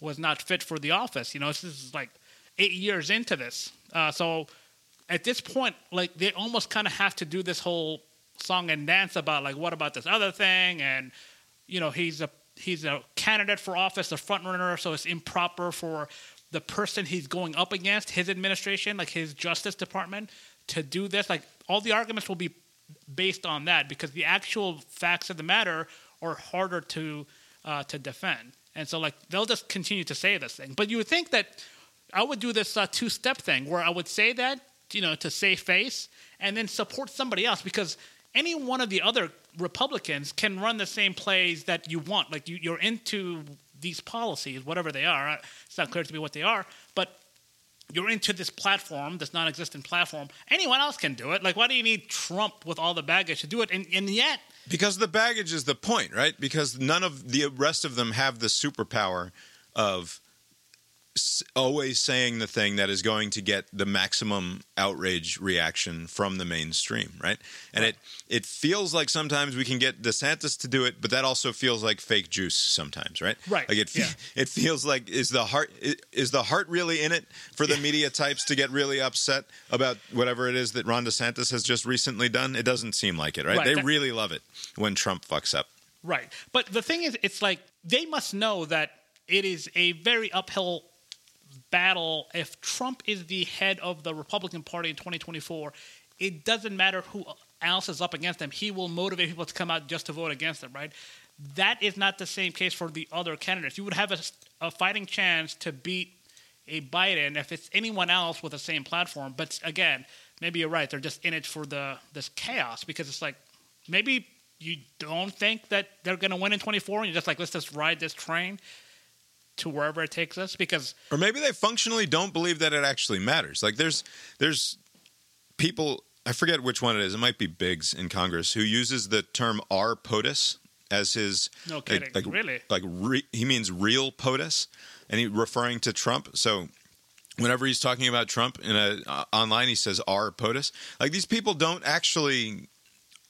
was not fit for the office. You know, this is like eight years into this, uh, so at this point, like they almost kind of have to do this whole song and dance about like what about this other thing, and you know he's a he's a candidate for office, a front runner, so it's improper for the person he's going up against, his administration, like his Justice Department, to do this. Like all the arguments will be based on that because the actual facts of the matter are harder to uh, to defend, and so like they'll just continue to say this thing. But you would think that I would do this uh, two step thing where I would say that you know to save face and then support somebody else because any one of the other Republicans can run the same plays that you want. Like you, you're into these policies, whatever they are. It's not clear to me what they are, but you're into this platform, this non-existent platform. Anyone else can do it. Like, why do you need Trump with all the baggage to do it? And, and yet, Because the baggage is the point, right? Because none of the rest of them have the superpower of always saying the thing that is going to get the maximum outrage reaction from the mainstream, right? And it it feels like sometimes we can get DeSantis to do it, but that also feels like fake juice sometimes, right? Right, Like it yeah. it feels like is the heart is the heart really in it for the media types to get really upset about whatever it is that Ron DeSantis has just recently done? It doesn't seem like it, right? Right, They that- really love it when Trump fucks up. Right. But the thing is, it's like they must know that it is a very uphill battle. If Trump is the head of the Republican Party in 2024, it doesn't matter who else is up against him. He will motivate people to come out just to vote against him, right? That is not the same case for the other candidates. You would have a, a fighting chance to beat a Biden if it's anyone else with the same platform. But again, maybe you're right. They're just in it for the this chaos because it's like maybe you don't think that they're going to win in 24 and you're just like let's just ride this train to wherever it takes us because or maybe they functionally don't believe that it actually matters. Like there's there's people I forget which one it is. It might be Biggs in Congress who uses the term "r POTUS" as his No like- kidding. like, Really? like re, he means real POTUS, and he referring to Trump. So whenever he's talking about Trump in a uh, online, he says "r POTUS." Like these people don't actually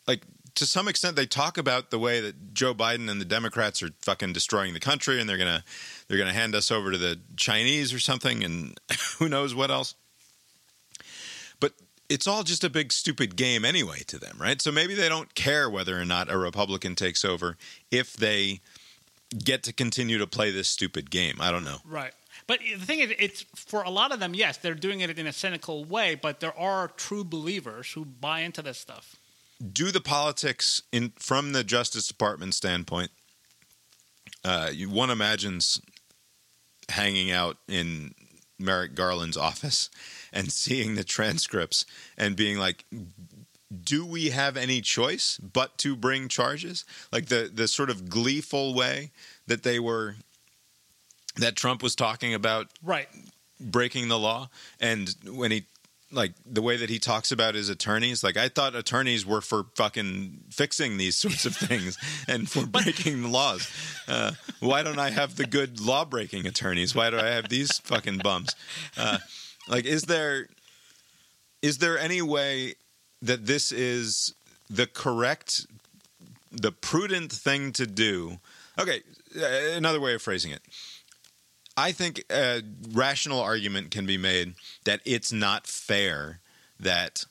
like to some extent they talk about the way that Joe Biden and the Democrats are fucking destroying the country and they're gonna they're gonna hand us over to the Chinese or something and who knows what else. But it's all just a big stupid game anyway to them, right? So maybe they don't care whether or not a Republican takes over if they get to continue to play this stupid game. I don't know. Right. But the thing is, it's for a lot of them, yes, they're doing it in a cynical way, but there are true believers who buy into this stuff. Do the politics in from the Justice Department standpoint. Uh, you, one imagines hanging out in Merrick Garland's office and seeing the transcripts and being like, "Do we have any choice but to bring charges?" Like the the sort of gleeful way that they were that Trump was talking about Right. breaking the law and when he like the way that he talks about his attorneys like i thought attorneys were for fucking fixing these sorts of things and for breaking the laws. Uh, why don't i have the good law breaking attorneys? Why do i have these fucking bums? Uh, like is there is there any way that this is the correct the prudent thing to do? Okay uh, another way of phrasing it I think a rational argument can be made that it's not fair that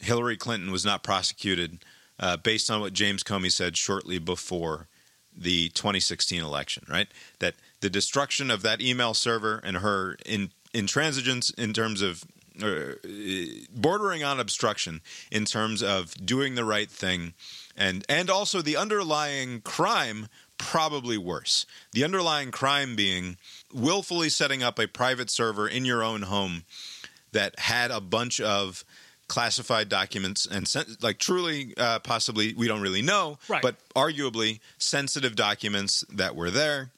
Hillary Clinton was not prosecuted uh, based on what James Comey said shortly before the 2016 election, right? That the destruction of that email server and her in, intransigence in terms of uh, bordering on obstruction in terms of doing the right thing and and also the underlying crime probably worse the underlying crime being willfully setting up a private server in your own home that had a bunch of classified documents and sen- like truly uh, possibly we don't really know Right. but arguably sensitive documents that were there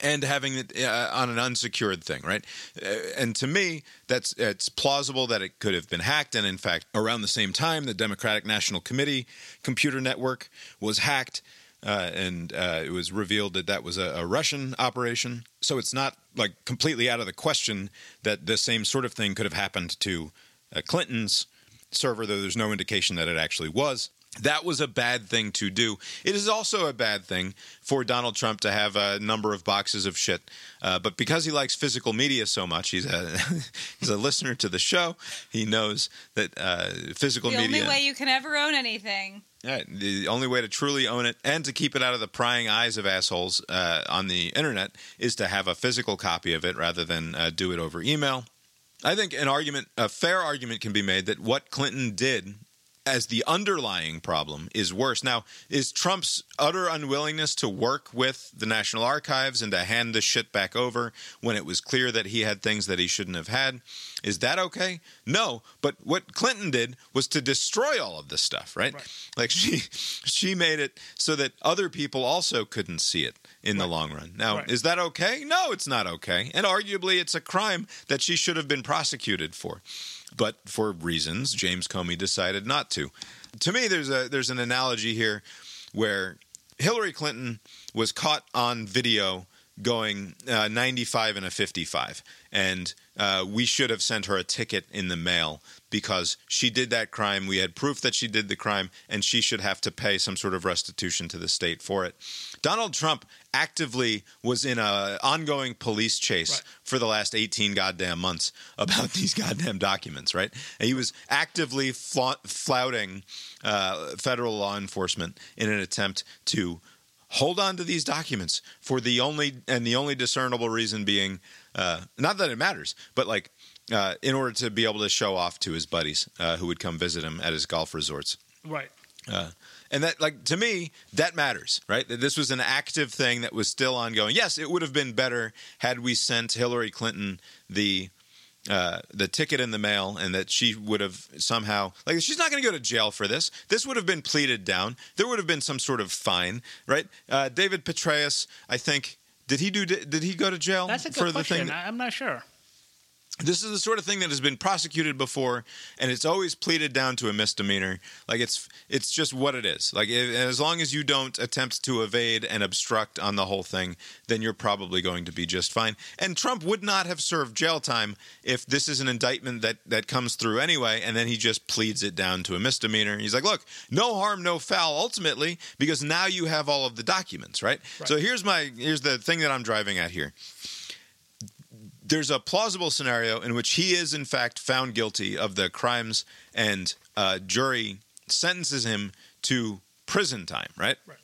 and having it uh, on an unsecured thing, right? Uh, and to me, that's it's plausible that it could have been hacked. And in fact, around the same time, the Democratic National Committee computer network was hacked, uh, and uh, it was revealed that that was a, a Russian operation. So it's not like completely out of the question that the same sort of thing could have happened to uh, Clinton's server, though there's no indication that it actually was. That was a bad thing to do. It is also a bad thing for Donald Trump to have a number of boxes of shit. Uh, but because he likes physical media so much, he's a he's a listener to the show. He knows that uh, physical The media. The only way you can ever own anything. Yeah, the only way to truly own it and to keep it out of the prying eyes of assholes uh, on the internet is to have a physical copy of it rather than uh, do it over email. I think an argument, a fair argument, can be made that what Clinton did as the underlying problem is worse. Now, is Trump's utter unwillingness to work with the National Archives and to hand the shit back over when it was clear that he had things that he shouldn't have had, is that okay? No, but what Clinton did was to destroy all of this stuff, right? Right. Like she she made it so that other people also couldn't see it in the long run. Now, Right. is that okay? No, it's not okay. And arguably it's a crime that she should have been prosecuted for. But for reasons James Comey decided not to. To me there's a there's an analogy here where Hillary Clinton was caught on video going uh, 95 and a 55 and uh, we should have sent her a ticket in the mail because she did that crime we had proof that she did the crime and she should have to pay some sort of restitution to the state for it donald trump actively was in an ongoing police chase Right. for the last 18 goddamn months about these goddamn documents, right? And he was actively fla- flouting uh, federal law enforcement in an attempt to hold on to these documents for the only and the only discernible reason being uh, not that it matters, but like uh, in order to be able to show off to his buddies uh, who would come visit him at his golf resorts. Right. Uh, and that, like, to me, that matters, right? That this was an active thing that was still ongoing. Yes, it would have been better had we sent Hillary Clinton the uh, the ticket in the mail and that she would have somehow like she's not going to go to jail for this. This would have been pleaded down. There would have been some sort of fine, right? Uh, David Petraeus, I think. Did he do? Did he go to jail That's a good for the thing? I'm not sure. This is the sort of thing that has been prosecuted before and it's always pleaded down to a misdemeanor. Like it's it's just what it is. Like as long as you don't attempt to evade and obstruct on the whole thing then you're probably going to be just fine. And trump would not have served jail time if this is an indictment that that comes through anyway and then he just pleads it down to a misdemeanor. He's like look no harm no foul ultimately because now you have all of the documents right, Right. so here's my here's the thing that i'm driving at here there's a plausible scenario in which he is in fact found guilty of the crimes and uh, jury sentences him to prison time right? Right.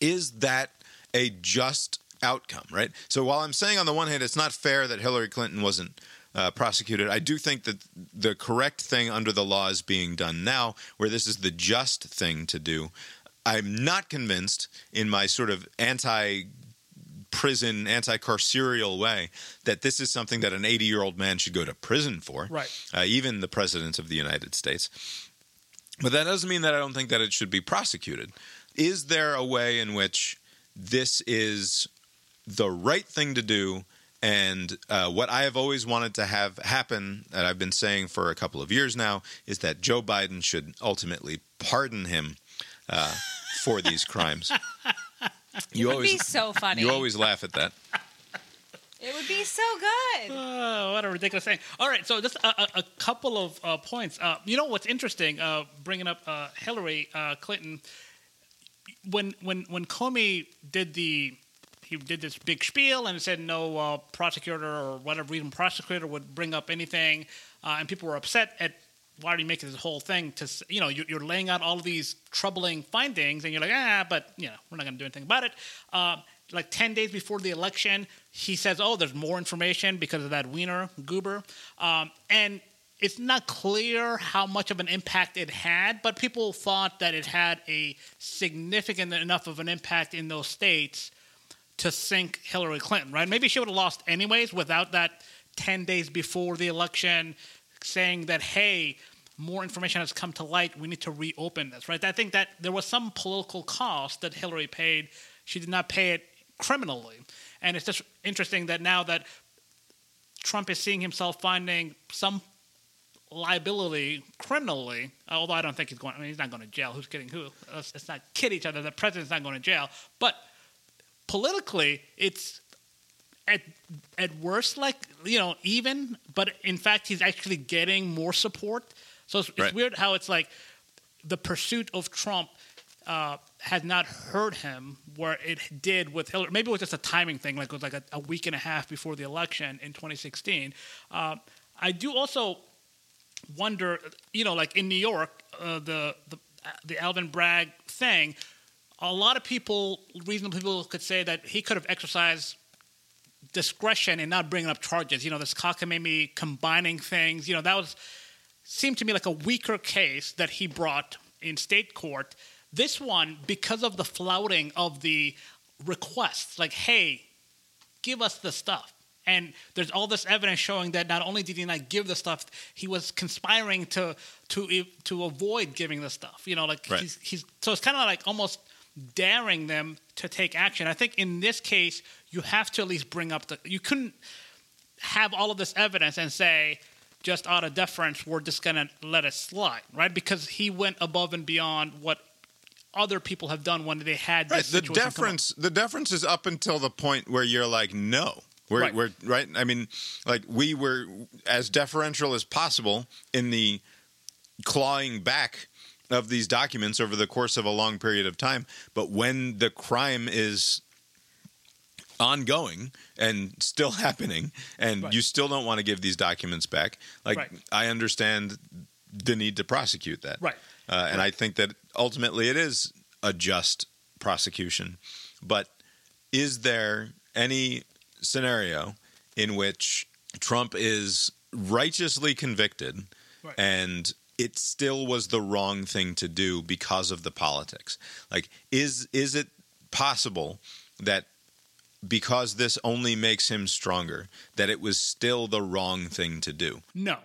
is that a just outcome right so while i'm saying on the one hand it's not fair that hillary clinton wasn't uh, prosecuted i do think that the correct thing under the law is being done now where this is the just thing to do i'm not convinced in my sort of anti prison, anti carceral way that this is something that an 80 year old man should go to prison for. Right. Uh, even the president of the United States. But that doesn't mean that I don't think that it should be prosecuted. Is there a way in which this is the right thing to do? And uh, what I have always wanted to have happen, that I've been saying for a couple of years now, is that Joe Biden should ultimately pardon him uh, for these crimes. You It would be so funny. you always laugh at that. It would be so good. Oh, what a ridiculous thing! All right, so just a, a, a couple of uh, points. Uh, you know what's interesting? Uh, bringing up uh, Hillary uh, Clinton, when when when Comey did the he did this big spiel and said no uh, prosecutor or whatever reason prosecutor would bring up anything, uh, and people were upset at why are you making this whole thing to you know you're, laying out all of these troubling findings and you're like ah but you know we're not going to do anything about it. Uh, like 10 days before the election, he says, Oh, there's more information because of that Weiner goober. Um, and it's not clear how much of an impact it had, but people thought that it had a significant enough of an impact in those states to sink Hillary Clinton, right? Maybe she would have lost anyways without that 10 days before the election saying that, hey, more information has come to light. We need to reopen this, right? I think that there was some political cost that Hillary paid. She did not pay it criminally. And it's just interesting that now that Trump is seeing himself finding some liability criminally, although I don't think he's going, I mean, he's not going to jail. Who's kidding who? Let's, let's not kid each other. The president's not going to jail. But politically, it's at at worst like you know even, but in fact he's actually getting more support. So it's, it's weird how it's like the pursuit of Trump uh, has not hurt him where it did with Hillary. Maybe it was just a timing thing, like it was like a, a week and a half before the election in 2016. Uh, I do also wonder, you know, like in New York, uh, the the the Alvin Bragg thing. A lot of people, reasonable people, could say that he could have exercised discretion in not bringing up charges. You know, this cockamamie combining things. You know, that was seemed to me like a weaker case that he brought in state court. This one, because of the flouting of the requests, like, hey, give us the stuff. And there's all this evidence showing that not only did he not give the stuff, he was conspiring to to to avoid giving the stuff. You know, like Right. he's he's so it's kind of like almost daring them to take action. I think in this case, you have to at least bring up the. You couldn't have all of this evidence and say, just out of deference, we're just gonna let it slide, right? Because he went above and beyond what other people have done when they had Right. this The situation come up. deference the deference is up until the point where you're like, no. We're, Right. we're right. I mean, like we were as deferential as possible in the clawing back of these documents over the course of a long period of time. But when the crime is ongoing and still happening, and Right. you still don't want to give these documents back, like Right. I understand the need to prosecute that. Right. Uh, and I think that ultimately it is a just prosecution. But is there any scenario in which Trump is righteously convicted Right. and it still was the wrong thing to do because of the politics? Like, is is it possible that because this only makes him stronger, that it was still the wrong thing to do. No,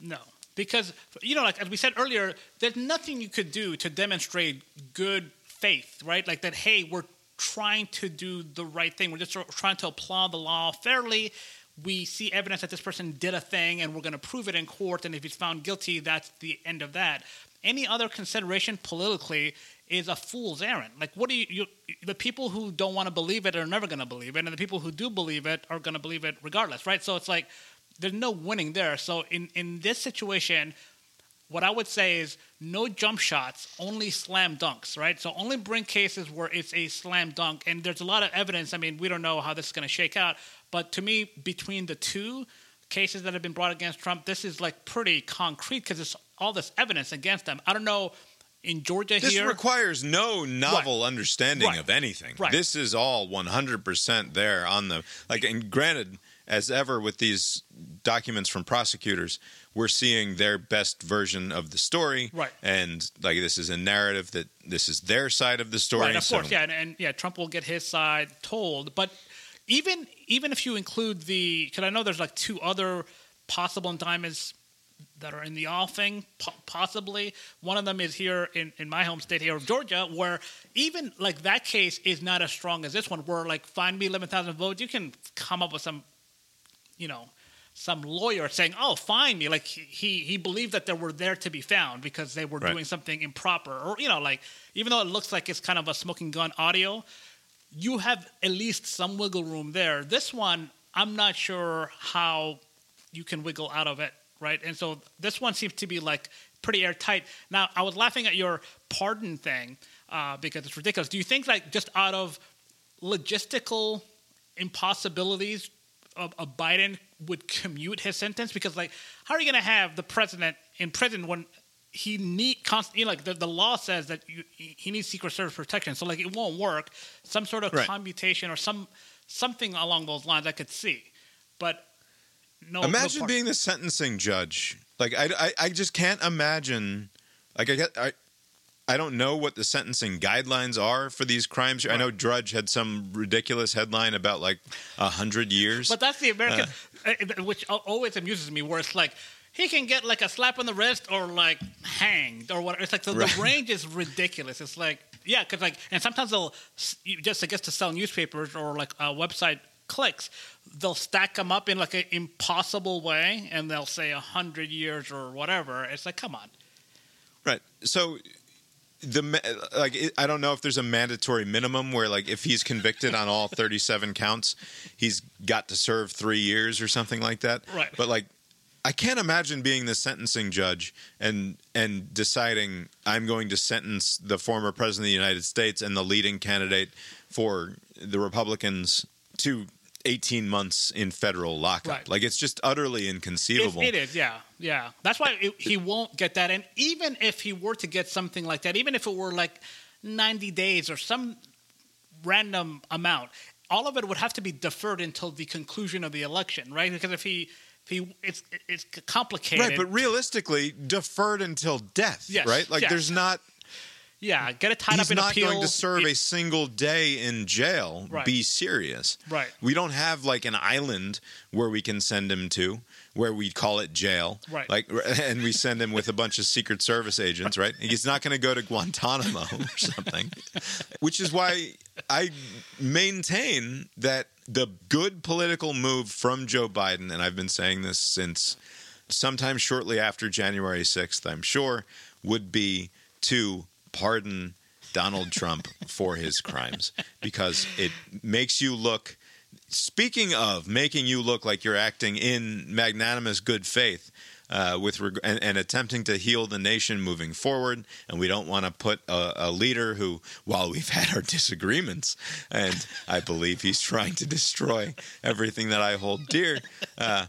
no. Because, you know, like as we said earlier, there's nothing you could do to demonstrate good faith, right? Like that, hey, we're trying to do the right thing. We're just trying to apply the law fairly. We see evidence that this person did a thing and we're going to prove it in court. And if he's found guilty, that's the end of that. Any other consideration politically is a fool's errand. Like, what do you, you the people who don't want to believe it are never going to believe it, and the people who do believe it are going to believe it regardless, right? So it's like there's no winning there. So in in this situation, what I would say is no jump shots, only slam dunks, right? So only bring cases where it's a slam dunk, and there's a lot of evidence. I mean, we don't know how this is going to shake out, but to me, between the two cases that have been brought against Trump, this is like pretty concrete because it's all this evidence against them. I don't know in Georgia here. this here. requires no novel Right. understanding Right. of anything. Right. This is all 100% there on the like and granted as ever with these documents from prosecutors, we're seeing their best version of the story. Right. And like this is a narrative that this is their side of the story. Right, of so- course, yeah, and, and yeah, Trump will get his side told. But even even if you include the, because I know there's like two other possible indictments that are in the offing, po- possibly. One of them is here in, in my home state here of Georgia, where even like that case is not as strong as this one, where like find me 11,000 votes, you can come up with some, you know, some lawyer saying, "Oh, find me." Like he he believed that they were there to be found because they were Right. doing something improper, or you know, like even though it looks like it's kind of a smoking gun audio, you have at least some wiggle room there. This one, I'm not sure how you can wiggle out of it, right? And so this one seems to be like pretty airtight. Now, I was laughing at your pardon thing uh, because it's ridiculous. Do you think like just out of logistical impossibilities, a, a Biden would commute his sentence? Because like, how are you going to have the president in prison when he need constantly like the, the law says that you, he needs secret service protection so like it won't work some sort of Right. commutation or some something along those lines i could see but no no Imagine part- being the sentencing judge. Like I, I, I just can't imagine. Like I get I. I don't know what the sentencing guidelines are for these crimes. I know Drudge had some ridiculous headline about like a hundred years. But that's the American, uh, which always amuses me, where it's like he can get like a slap on the wrist or like hanged or whatever. It's like the, Right. the range is ridiculous. It's like yeah, because like and sometimes they'll just I guess to sell newspapers or like a website clicks, they'll stack them up in like an impossible way, and they'll say a hundred years or whatever. It's like come on. Right. So the like I don't know if there's a mandatory minimum where like if he's convicted on all 37 counts, he's got to serve 3 years or something like that. Right. But like I can't imagine being the sentencing judge and and deciding I'm going to sentence the former president of the United States and the leading candidate for the Republicans to 18 months in federal lockup. Right. Like it's just utterly It, inconceivable. it is, yeah, yeah. That's why it, he won't get that. And even if he were to get something like that, even if it were like 90 days or some random amount, all of it would have to be deferred until the conclusion of the election, right? Because if he, if he, it's it's complicated. Right, but realistically, deferred until death. Yes, right, like yes. there's not. Yeah, get it tied He's up in appeal. He's not going to serve It- a single day in jail. Right. Be serious. Right. We don't have like an island where we can send him to, where we call it jail. Right. Like, and we send him with a bunch of Secret Service agents. Right. He's not going to go to Guantanamo or something. Which is why I maintain that the good political move from Joe Biden, and I've been saying this since sometime shortly after January 6th, I'm sure, would be to pardon Donald Trump for his crimes because it makes you look. Speaking of making you look like you're acting in magnanimous good faith, uh, with reg- and, and attempting to heal the nation moving forward, and we don't want to put a, a leader who, while we've had our disagreements, and I believe he's trying to destroy everything that I hold dear, uh,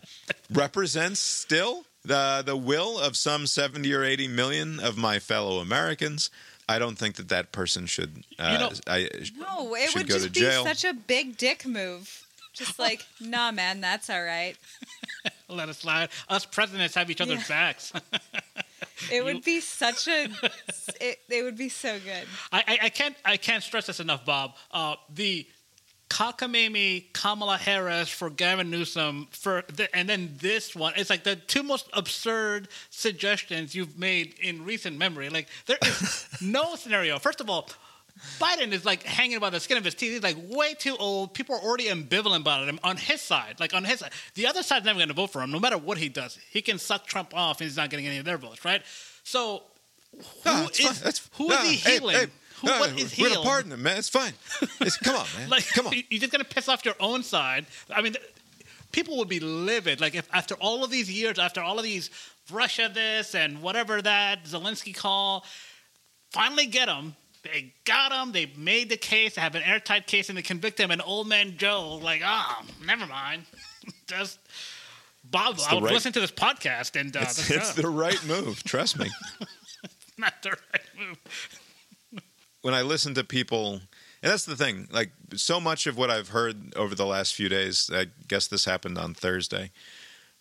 represents still the the will of some 70 or 80 million of my fellow Americans. I don't think that that person should uh, You know- I, No, it should would go just to be jail. such a big dick move. Just like, nah, man, that's all right. let it slide. Us presidents have each other's Yeah. backs. It would be such a. It, it would be so good. I, I, I can't I can't stress this enough, Bob. Uh, the cockamamie Kamala Harris for Gavin Newsom for the, and then this one. It's like the two most absurd suggestions you've made in recent memory. Like there is no scenario. First of all, Biden is like hanging by the skin of his teeth. He's like way too old. People are already ambivalent about him on his side. Like on his side, the other side's never going to vote for him, no matter what he does. He can suck Trump off, and he's not getting any of their votes, right? So, who No, is. Who is he hey, healing? hey, who, no, what is we're healed? to pardon him, man. It's fine. It's, come on, man. Like, come on. You're just gonna piss off your own side. I mean, people would be livid. Like if after all of these years, after all of these Russia this and whatever that Zelensky call, finally get him. They got him. They made the case. They have an airtight case, and they convict him. And old man Joe, like, oh, never mind. just Bob, I was right- listening to this podcast, and uh, It's, it's the right move. Trust me. not the right move. When I listen to people, and that's the thing, like so much of what I've heard over the last few days, I guess this happened on Thursday,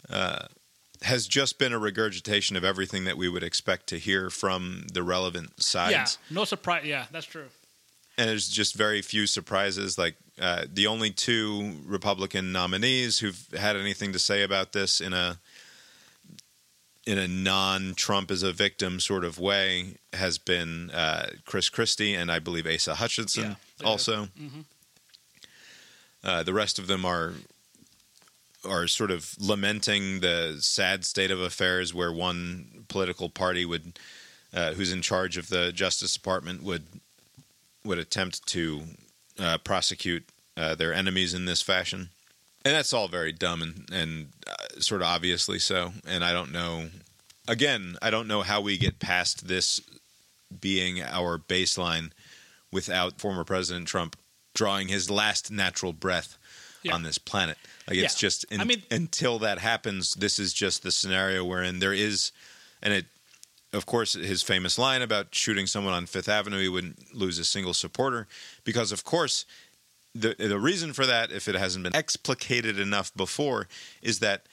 uh, has just been a regurgitation of everything that we would expect to hear from the relevant sides. Yeah, no surprise. Yeah, that's true. And there's just very few surprises. Like uh, the only two Republican nominees who've had anything to say about this in a in a non-Trump as a victim sort of way has been uh, Chris Christie and I believe Asa Hutchinson Yeah, also. Mhm. Uh, the rest of them are are sort of lamenting the sad state of affairs where one political party would uh, who's in charge of the Justice Department would would attempt to uh, prosecute uh, their enemies in this fashion. And that's all very dumb and, and uh, sort of obviously so. And I don't know, again, I don't know how we get past this being our baseline without former President Trump drawing his last natural breath Yeah. on this planet. Like it's Yeah. just, in, I mean- until that happens, this is just the scenario wherein there is, and it, of course, his famous line about shooting someone on Fifth Avenue, he wouldn't lose a single supporter, because of course, the the reason for that, if it hasn't been explicated enough before, is that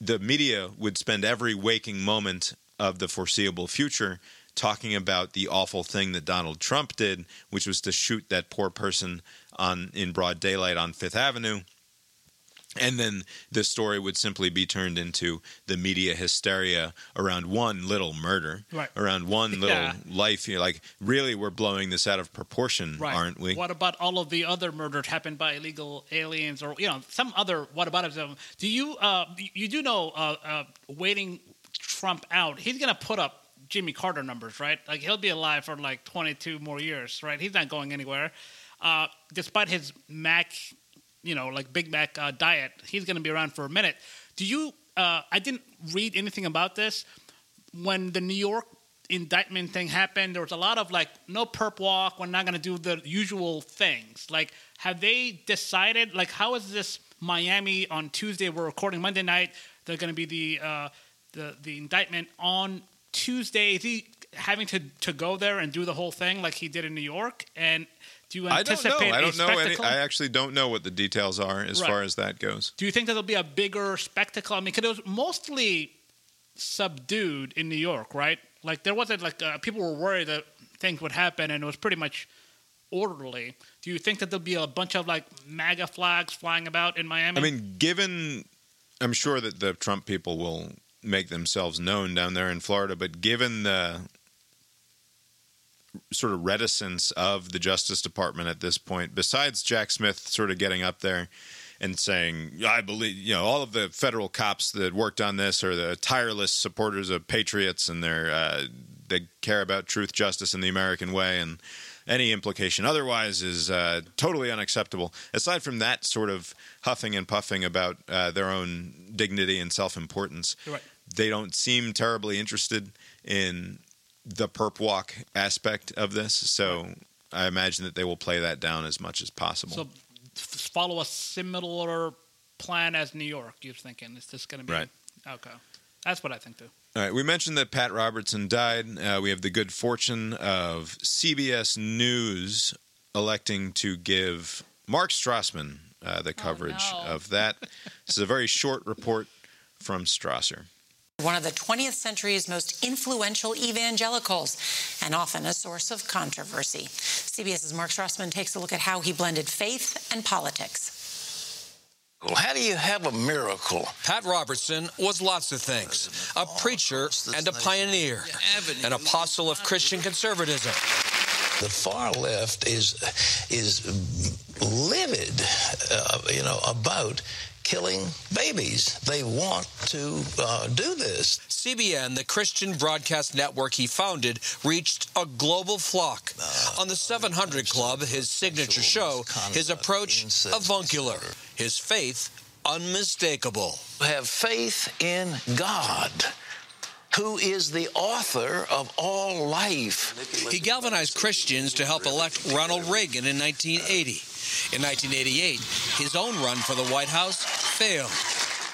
the media would spend every waking moment of the foreseeable future talking about the awful thing that Donald Trump did, which was to shoot that poor person on in broad daylight on Fifth Avenue. And then the story would simply be turned into the media hysteria around one little murder, Right. around one little Yeah. life. You're like, really, we're blowing this out of proportion, right. aren't we? What about all of the other murders happened by illegal aliens or you know some other what about them? Do you uh, you do know uh, uh, waiting Trump out? He's gonna put up Jimmy Carter numbers, right? Like he'll be alive for like 22 more years, right? He's not going anywhere, uh, despite his Mac, you know, like Big Mac uh, diet. He's gonna be around for a minute. Do you? Uh, I didn't read anything about this when the New York indictment thing happened, there was a lot of like, no perp walk. We're not going to do the usual things. Like, have they decided? Like, how is this Miami on Tuesday? We're recording Monday night. They're going to be the uh, the the indictment on Tuesday. Is he having to to go there and do the whole thing like he did in New York? And do you I don't know. I don't know any. I actually don't know what the details are as Right. far as that goes. Do you think that there'll be a bigger spectacle? I mean, because it was mostly subdued in New York, right? Like there wasn't like uh, people were worried that things would happen, and it was pretty much orderly. Do you think that there'll be a bunch of like MAGA flags flying about in Miami? I mean, given, I'm sure that the Trump people will make themselves known down there in Florida, but given the sort of reticence of the Justice Department at this point, besides Jack Smith sort of getting up there and saying, I believe, you know, all of the federal cops that worked on this are the tireless supporters of patriots and they're, uh, they care about truth, justice, and the American way. And any implication otherwise is uh, totally unacceptable. Aside from that sort of huffing and puffing about uh, their own dignity and self importance, right. they don't seem terribly interested in the perp walk aspect of this. So I imagine that they will play that down as much as possible. so f- follow a similar plan as New York. You're thinking is this going to be Right. Okay, that's what I think too. All right, we mentioned that Pat Robertson died. Uh, we have the good fortune of CBS News electing to give Mark Strassmann uh, the coverage no. of that. this is a very short report from Strasser. One of the 20th century's most influential evangelicals, and often a source of controversy. CBS's Mark Strassmann takes a look at how he blended faith and politics. Well, how do you have a miracle? Pat Robertson was lots of things a preacher and a pioneer, an apostle of Christian conservatism. The far left is is livid, uh, you know, about killing babies. They want to uh, do this. CBN, the Christian broadcast network he founded, reached a global flock. Uh, On the 700 Club, his signature show, his approach avuncular, his faith unmistakable. Have faith in God who is the author of all life. He galvanized Christians to help elect Ronald Reagan in 1980. In 1988, his own run for the White House failed.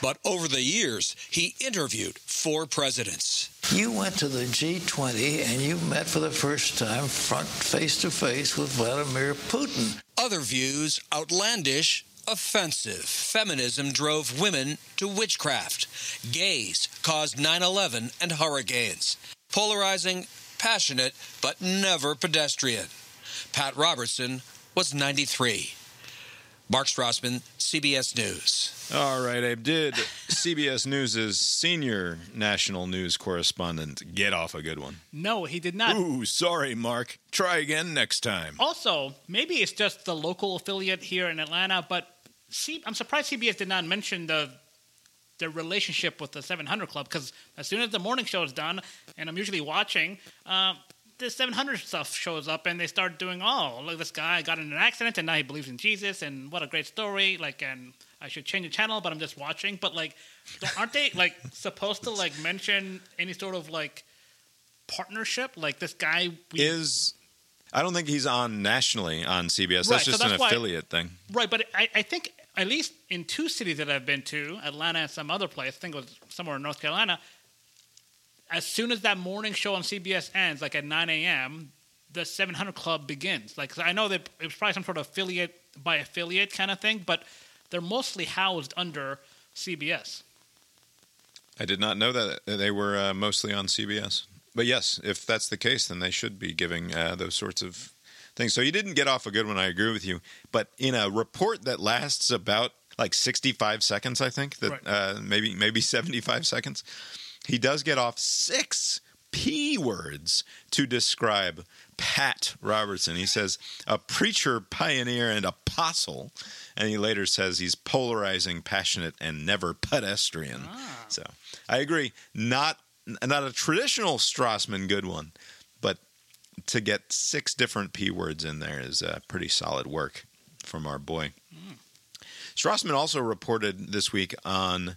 But over the years, he interviewed four presidents. You went to the G20 and you met for the first time front face to face with Vladimir Putin. Other views outlandish, offensive. Feminism drove women to witchcraft. Gays caused 9 11 and hurricanes. Polarizing, passionate, but never pedestrian. Pat Robertson was 93. Mark Strassmann, CBS News. All right, Abe. Did CBS News' senior national news correspondent get off a good one? No, he did not. Ooh, sorry, Mark. Try again next time. Also, maybe it's just the local affiliate here in Atlanta, but C- I'm surprised CBS did not mention the the relationship with the 700 Club because as soon as the morning show is done, and I'm usually watching, uh, the 700 stuff shows up, and they start doing, oh, look, this guy got in an accident, and now he believes in Jesus, and what a great story. Like, and I should change the channel, but I'm just watching. But like, aren't they like supposed to like mention any sort of like partnership? Like this guy we, Is I don't think he's on nationally on CBS. Right, That's so just that's an why- affiliate thing. Right, but I, I think at least in two cities that I've been to, Atlanta and some other place, I think it was somewhere in North Carolina, as soon as that morning show on CBS ends, like at 9 a.m., the 700 Club begins. Like, 'cause I know that it was probably some sort of affiliate by affiliate kind of thing, but they're mostly housed under CBS. I did not know that they were uh, mostly on CBS. But yes, if that's the case, then they should be giving uh, those sorts of things. So you didn't get off a good one. I agree with you. But in a report that lasts about like 65 seconds, I think that Right. uh, maybe maybe 75 seconds, he does get off six p words to describe Pat Robertson. He says a preacher, pioneer, and apostle, and he later says he's polarizing, passionate, and never pedestrian. So I agree. Not not a traditional Strassmann good one, but to get six different p words in there is uh, pretty solid work from our boy. Strassmann also reported this week on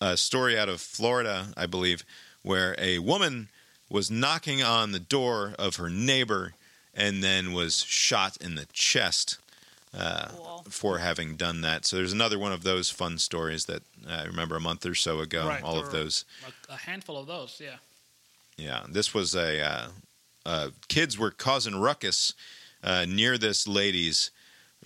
a story out of Florida, I believe, where a woman was knocking on the door of her neighbor and then was shot in the chest uh, Cool. for having done that. So there's another one of those fun stories that I remember a month or so ago. Right, all of those. A, a handful of those, yeah. Yeah, this was a uh, uh, kids were causing ruckus uh, near this lady's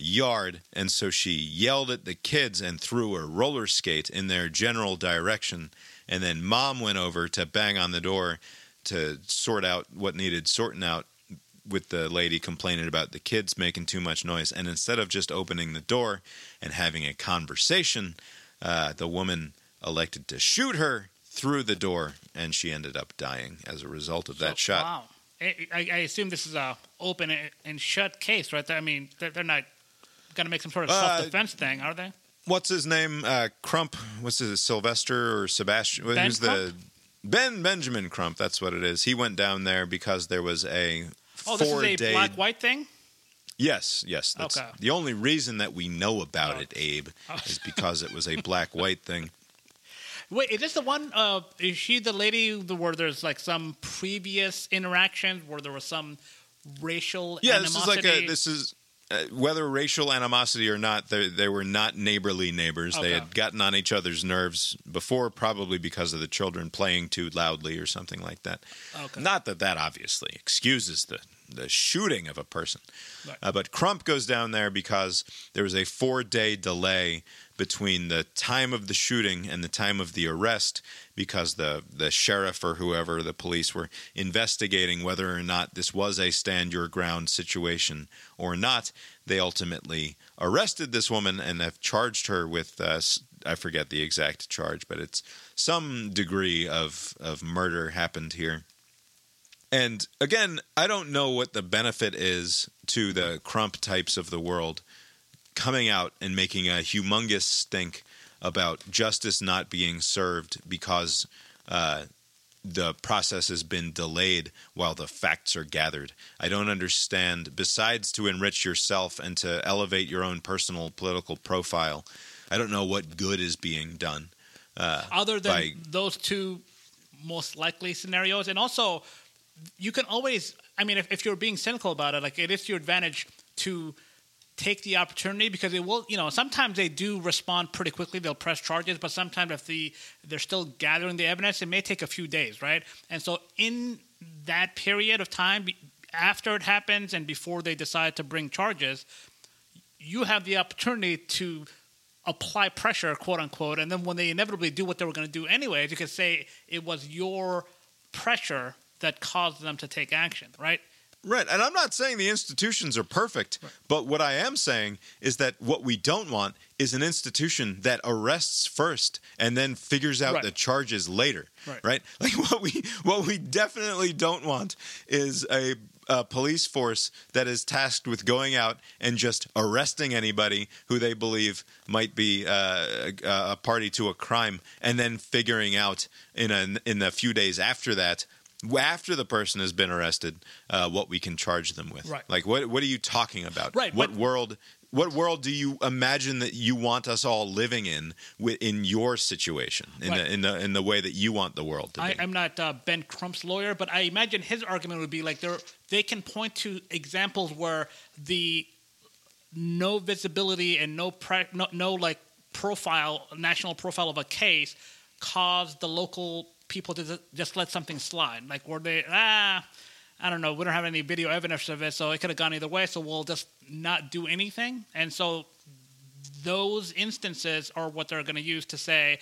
yard, and so she yelled at the kids and threw a roller skate in their general direction. And then mom went over to bang on the door to sort out what needed sorting out with the lady complaining about the kids making too much noise. And instead of just opening the door and having a conversation, uh, the woman elected to shoot her through the door, and she ended up dying as a result of that So- shot. Wow. I, I, assume this is a open and shut case, right? I mean, they're not going to make some sort of Uh, self defense thing, are they? What's his name? Uh, Crump. What's his Sylvester or Sebastian? Ben Who's the Ben Benjamin Crump? That's what it is. He went down there because there was a Oh, this is four a day. black white thing. Yes, yes. That's Okay. the only reason that we know about Oh. it, Abe, Oh. is because it was a black white thing. Wait, is this the one? Uh, is she the lady where there's like some previous interactions where there was some racial Yeah, this is like a this is uh, whether racial animosity or not. They they were not neighborly neighbors. They had gotten on each other's nerves before, probably because of the children playing too loudly or something like that. Okay. Not that that obviously excuses the the shooting of a person, Right. uh, but Crump goes down there because there was a four day delay between the time of the shooting and the time of the arrest because the the sheriff or whoever the police were investigating whether or not this was a stand your ground situation or not. They ultimately arrested this woman and have charged her with uh, I forget the exact charge but it's some degree of of murder happened here. And again, I don't know what the benefit is to the Crump types of the world coming out and making a humongous stink about justice not being served because uh, the process has been delayed while the facts are gathered. I don't understand, besides to enrich yourself and to elevate your own personal political profile, I don't know what good is being done. Uh, Other than by- those two most likely scenarios, and also you can always. I mean, if, if you're being cynical about it, like it is to your advantage to take the opportunity because it will. You know, sometimes they do respond pretty quickly. They'll press charges, but sometimes if the they're still gathering the evidence, it may take a few days, right? And so in that period of time after it happens and before they decide to bring charges, you have the opportunity to apply pressure, quote unquote, and then when they inevitably do what they were going to do anyways, you could say it was your pressure that caused them to take action, right? Right. And I'm not saying the institutions are perfect, but what I am saying is that what we don't want is an institution that arrests first and then figures out Right. the charges later. Right. Like what we what we definitely don't want is a a police force that is tasked with going out and just arresting anybody who they believe might be uh, a, a party to a crime, and then figuring out in a in a few days after that, after the person has been arrested, uh, what we can charge them with. Right. Like what what are you talking about? Right, What but- world? What world do you imagine that you want us all living in, in your situation, in Right. the in the in the way that you want the world to I, be? I'm not uh, Ben Crump's lawyer, but I imagine his argument would be like they they can point to examples where the no visibility and no pre, no, no like profile national profile of a case caused the local people to just let something slide, like were they ah. I don't know. We don't have any video evidence of it, so it could have gone either way. So we'll just not do anything. And so those instances are what they're going to use to say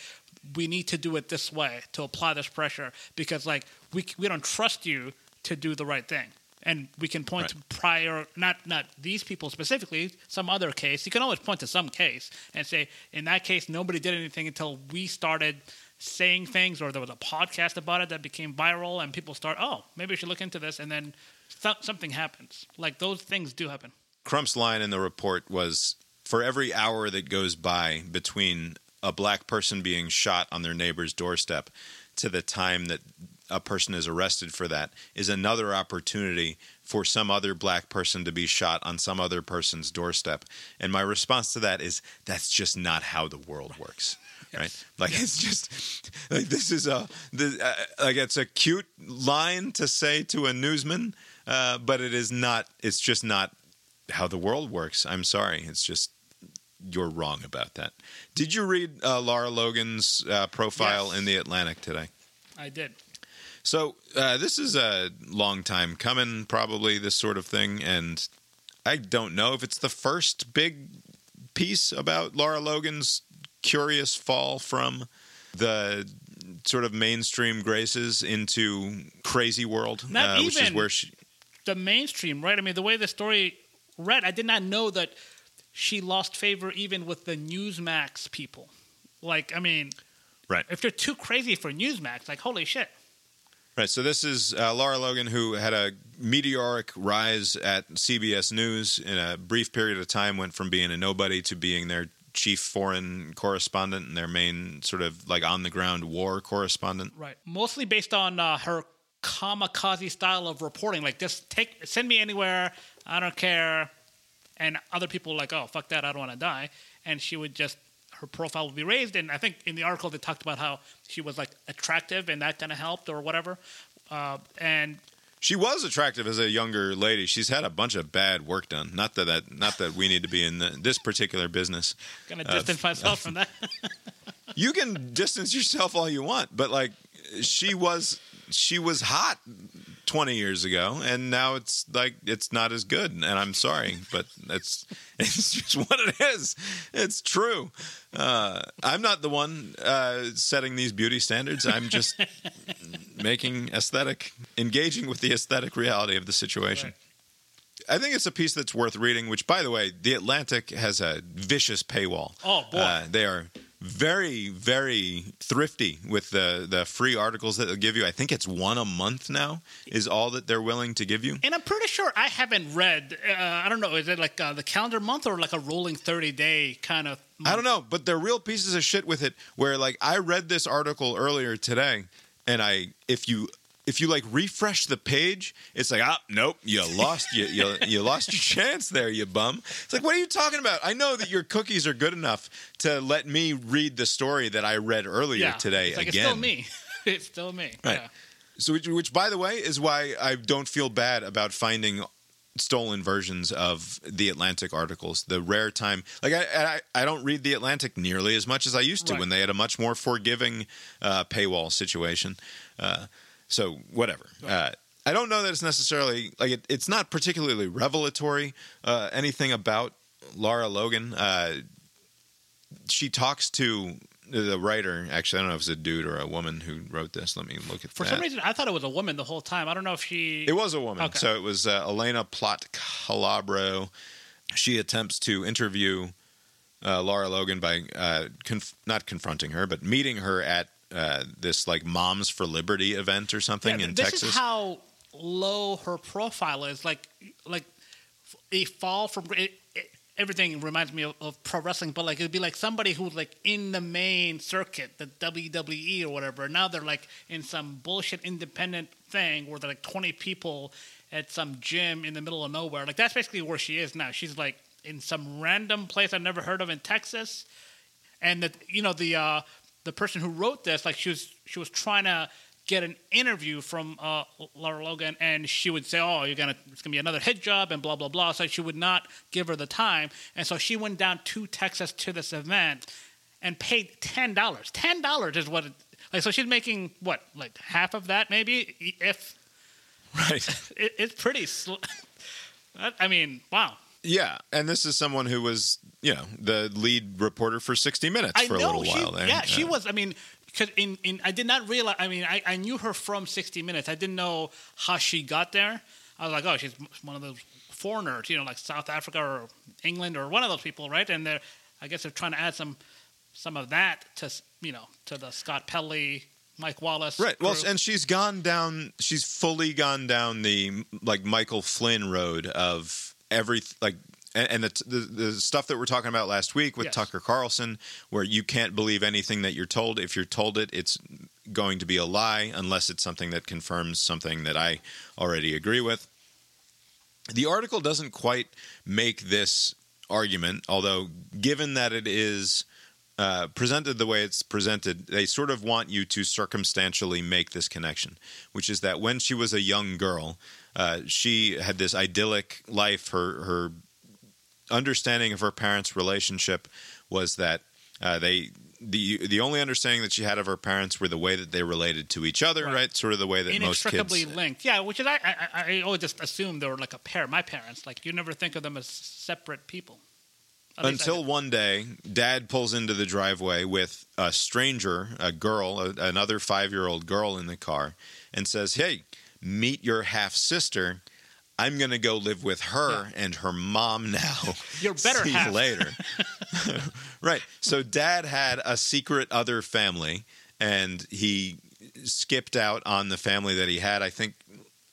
we need to do it this way to apply this pressure because like we we don't trust you to do the right thing and we can point Right. to prior not not these people specifically some other case you can always point to some case and say in that case nobody did anything until we started saying things or there was a podcast about it that became viral and people start oh maybe we should look into this and then so- something happens like those things do happen Crump's line in the report was for every hour that goes by between a black person being shot on their neighbor's doorstep to the time that a person is arrested for that is another opportunity for some other black person to be shot on some other person's doorstep. And my response to that is that's just not how the world works. Right? Like it's just like this is a the, uh, like it's a cute line to say to a newsman, uh, but it is not. It's just not how the world works. I'm sorry. It's just you're wrong about that. Did you read uh, Lara Logan's uh, profile Yes. in the Atlantic today? i did So uh, this is a long time coming, probably this sort of thing, and I don't know if it's the first big piece about Lara Logan's curious fall from the sort of mainstream graces into crazy world, uh, which is where she. the mainstream, right? I mean, the way the story read, I did not know that she lost favor even with the Newsmax people. Like, I mean, Right. if you're too crazy for Newsmax, like, holy shit. Right. So this is uh, Lara Logan, who had a meteoric rise at CBS News in a brief period of time, went from being a nobody to being their chief foreign correspondent and their main sort of like on the ground war correspondent. Right. Mostly based on uh, her kamikaze style of reporting. Like, just take, send me anywhere. I don't care. And other people were like, oh, fuck that. I don't want to die. And she would just, her profile would be raised. And I think in the article they talked about how she was like attractive and that kind of helped or whatever. Uh, and She was attractive as a younger lady. She's had a bunch of bad work done. Not that that not that we need to be in the, this particular business. gonna Uh, distance myself from that. You can distance yourself all you want, but like she was she was hot 20 years ago, and now it's like it's not as good. And I'm sorry, but it's it's just what it is. It's true. Uh, I'm not the one uh, setting these beauty standards. I'm just making aesthetic, engaging with the aesthetic reality of the situation. I think it's a piece that's worth reading. Which, by the way, the Atlantic has a vicious paywall. Oh, boy. Uh, they are very, very thrifty with the the free articles that they'll give you. I think it's one a month now is all that they're willing to give you. And I'm pretty sure I haven't read. Uh, I don't know. Is it like uh, the calendar month or like a rolling 30 day kind of? I don't know, but they're real pieces of shit with it. Where like I read this article earlier today, and I if you if you like refresh the page, it's like ah nope, you lost you you, you lost your chance there, you bum. It's like what are you talking about? I know that your cookies are good enough to let me read the story that I read earlier Yeah, today it's like, again. It's still me. it's still me. Right. Yeah. So, which, which, by the way, is why I don't feel bad about finding stolen versions of the Atlantic articles. The rare time, like I, I, I don't read the Atlantic nearly as much as I used to Right. when they had a much more forgiving uh, paywall situation. Uh, so, whatever. Uh, I don't know that it's necessarily like it, it's not particularly revelatory. Uh, anything about Lara Logan. Uh, she talks to the writer. Actually, I don't know if it's a dude or a woman who wrote this. Let me look at For that. some reason, I thought it was a woman the whole time. I don't know if she. It was a woman. Okay. So it was uh, Elaina Plott Calabro. She attempts to interview uh, Lara Logan by uh, conf- not confronting her, but meeting her at uh, this like Moms for Liberty event or something Yeah, in this Texas. is how low her profile is. Like, like a fall from it, it- everything reminds me of, of pro wrestling, but like it'd be like somebody who's like in the main circuit, the WWE or whatever. Now they're like in some bullshit independent thing where they're like twenty people at some gym in the middle of nowhere. Like that's basically where she is now. She's like in some random place I've never heard of in Texas and that you know the uh, the person who wrote this, like she was she was trying to get an interview from uh, Lara Logan, and she would say, "Oh, you're gonna it's gonna be another hit job," and blah blah blah. So she would not give her the time, and so she went down to Texas to this event and paid ten dollars. Ten dollars is what it like. So she's making what like half of that, maybe if right. it, it's pretty. Sl- I mean, wow. Yeah, and this is someone who was, you know, the lead reporter for 60 Minutes I for a little she, while there. Yeah, she Uh, was. I mean, because in, in I did not realize. I mean, I, I knew her from 60 Minutes. I didn't know how she got there. I was like, oh, she's one of those foreigners, you know, like South Africa or England or one of those people, right? And they're, I guess they're trying to add some some of that to you know to the Scott Pelley, Mike Wallace, Right. Well, and she's gone down. She's fully gone down the like Michael Flynn road of every like, and, and the, the the stuff that we're talking about last week with Yes. Tucker Carlson, where you can't believe anything that you're told. If you're told it, it's going to be a lie unless it's something that confirms something that I already agree with. The article doesn't quite make this argument, although given that it is uh, presented the way it's presented, they sort of want you to circumstantially make this connection, which is that when she was a young girl, uh, she had this idyllic life. Her her understanding of her parents' relationship was that uh, they the the only understanding that she had of her parents were the way that they related to each other, right? Right. Sort of the way that most inextricably kids. linked. Yeah, which is I, I I always just assumed they were like a pair. My parents, like you never think of them as separate people. At Until one day, Dad pulls into the driveway with a stranger, a girl, a, another five year old girl in the car, and says, Hey, meet your half sister. I'm going to go live with her and her mom now. You're better See half. you later. right. So Dad had a secret other family, and he skipped out on the family that he had. I think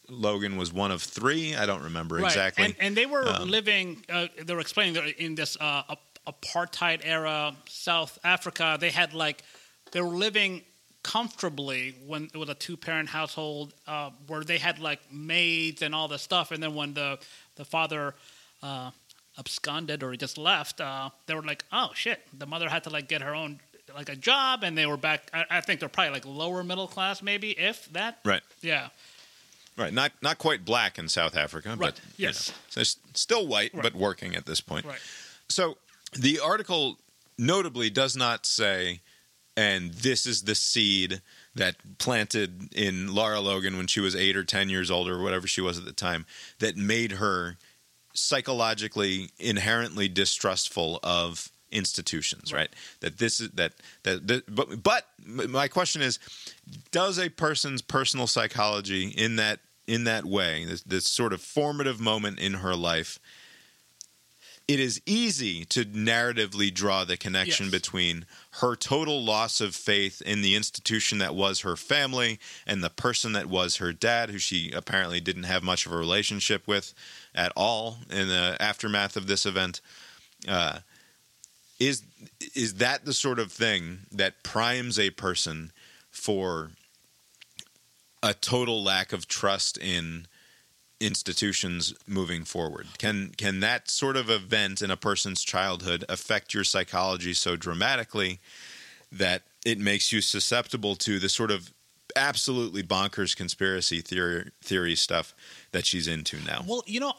Logan was one of three. I don't remember Right. exactly. And, and they were Um, living. Uh, they were explaining that in this uh, apartheid era South Africa, they had like they were living comfortably when it was a two parent household uh, where they had like maids and all this stuff. And then when the the father uh, absconded or he just left, uh, they were like, oh shit, the mother had to like get her own like a job, and they were back. I, I think they're probably like lower middle class, maybe if that. right. Yeah. Right, not not quite black in South Africa, Right, but you yes. know, so still white, Right. but working at this point. Right. So the article notably does not say, and this is the seed that planted in Lara Logan when she was eight or ten years old or whatever she was at the time that made her psychologically inherently distrustful of institutions right, that this is that, that that but but my question is does a person's personal psychology in that in that way this, this sort of formative moment in her life it is easy to narratively draw the connection Yes. between her total loss of faith in the institution that was her family and the person that was her dad, who she apparently didn't have much of a relationship with at all in the aftermath of this event. Uh, is is that the sort of thing that primes a person for a total lack of trust in institutions moving forward can can that sort of event in a person's childhood affect your psychology so dramatically that it makes you susceptible to the sort of absolutely bonkers conspiracy theory theory stuff that she's into now Well, you know,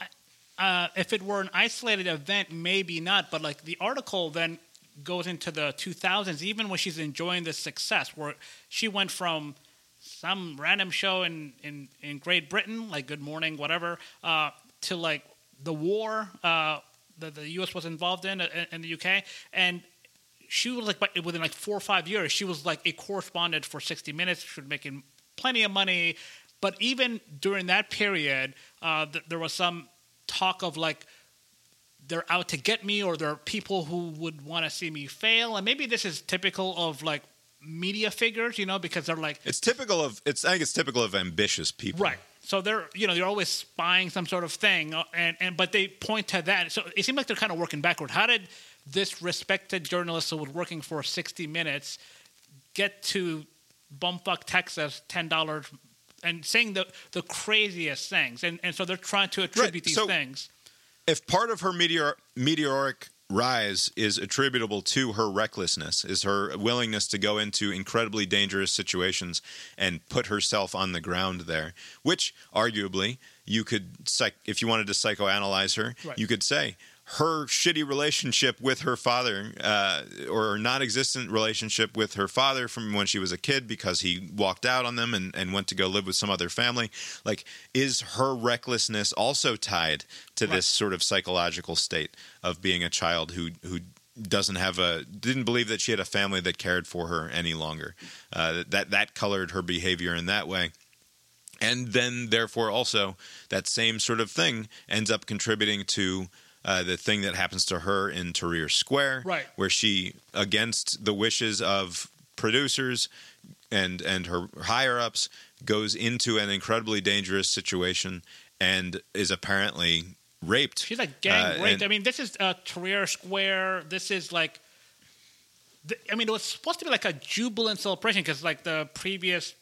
uh, if it were an isolated event, maybe not. But like the article then goes into the 2000s, even when she's enjoying this success, where she went from some random show in, in, in Great Britain, like Good Morning, whatever, uh, to like the war uh, that the U.S. was involved in uh, in the UK, and she was like within like four or five years, she was like a correspondent for 60 Minutes. She was making plenty of money, but even during that period, uh, th- there was some talk of like they're out to get me, or there are people who would want to see me fail, and maybe this is typical of like media figures, you know, because they're like it's typical of it's i think it's typical of ambitious people Right. So they're you know they're always spying some sort of thing, uh, and and but they point to that. So it seems like they're kind of working backward. How did this respected journalist who was working for 60 Minutes get to bumfuck Texas ten dollars and saying the the craziest things? And and so they're trying to attribute these So- things. if part of her meteor, meteoric rise is attributable to her recklessness, is her willingness to go into incredibly dangerous situations and put herself on the ground there, which arguably you could, psych- if you wanted to psychoanalyze her, Right. you could say her shitty relationship with her father, uh, or non-existent relationship with her father from when she was a kid because he walked out on them and, and went to go live with some other family. Like, is her recklessness also tied to this sort of psychological state of being a child who who doesn't have a didn't believe that she had a family that cared for her any longer? Uh, that that colored her behavior in that way and then therefore also that same sort of thing ends up contributing to uh, the thing that happens to her in Tahrir Square, Right. where she, against the wishes of producers and and her higher ups, goes into an incredibly dangerous situation and is apparently raped. She's like gang Uh, raped. and- I mean, this is uh, Tahrir Square. This is like, th- I mean, it was supposed to be like a jubilant celebration because like the previous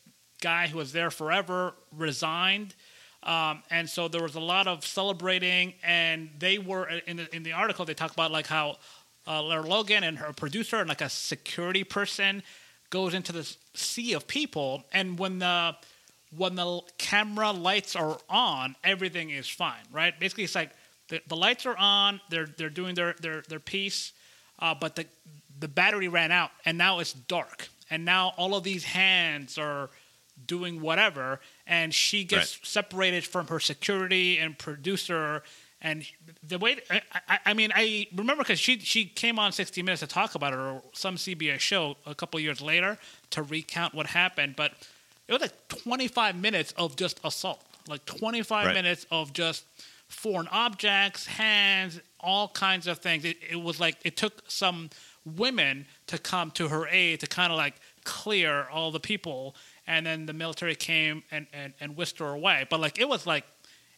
guy who was there forever resigned. Um, and so there was a lot of celebrating, and they were in the in the article. They talk about like how uh, Lara Logan and her producer and like a security person goes into this sea of people, and when the when the camera lights are on, everything is fine, right? Basically, it's like the, the lights are on, they're they're doing their their their piece, uh, but the the battery ran out, and now it's dark, and now all of these hands are doing whatever, and she gets Right. separated from her security and producer. And the way I, I, I mean, I remember because she she came on 60 Minutes to talk about it or some CBS show a couple years later to recount what happened, but it was like 25 minutes of just assault, like 25 Right. minutes of just foreign objects, hands, all kinds of things. It, it was like it took some women to come to her aid to kind of like clear all the people, and then the military came and, and, and whisked her away. But like it was like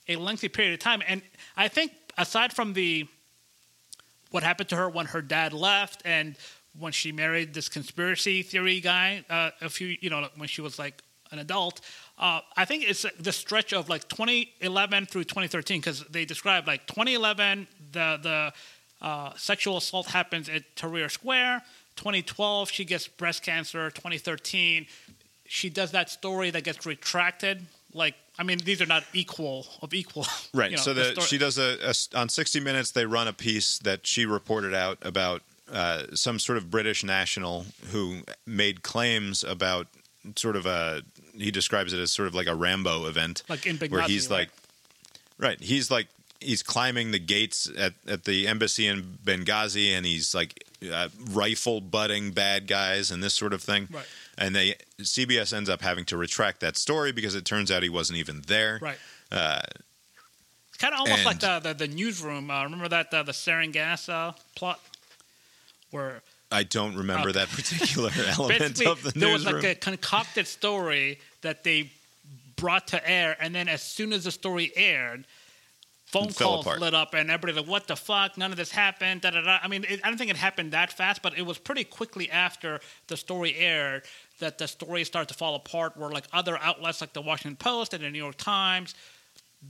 a lengthy period of time, and I think aside from the what happened to her when her dad left and when she married this conspiracy theory guy uh, a few you know when she was like an adult uh, i think it's the stretch of like 2011 through 2013 because they describe like 2011 the the uh, sexual assault happens at Tahrir Square. 2012 she gets breast cancer. 2013 she does that story that gets retracted like i mean these are not equal of equal Right. you know, so the, story- she does a, a on 60 Minutes. They run a piece that she reported out about uh, some sort of British national who made claims about sort of a he describes it as sort of like a Rambo event, Like in where Benghazi, he's right? like, right, he's like he's climbing the gates at at the embassy in Benghazi, and he's like uh, rifle butting bad guys and this sort of thing. Right. And they CBS ends up having to retract that story because it turns out he wasn't even there. Right. Uh, It's kind of almost like the, the the newsroom. Uh, remember that uh, the sarin gas uh, plot where I don't remember that particular element Uh, of the newsroom. there was like a concocted story that they brought to air, and then as soon as the story aired. Phone calls apart. lit up, and everybody's like, "What the fuck? None of this happened." Da, da, da. I mean, it, I don't think it happened that fast, but it was pretty quickly after the story aired that the story started to fall apart. Where like other outlets, like the Washington Post and the New York Times,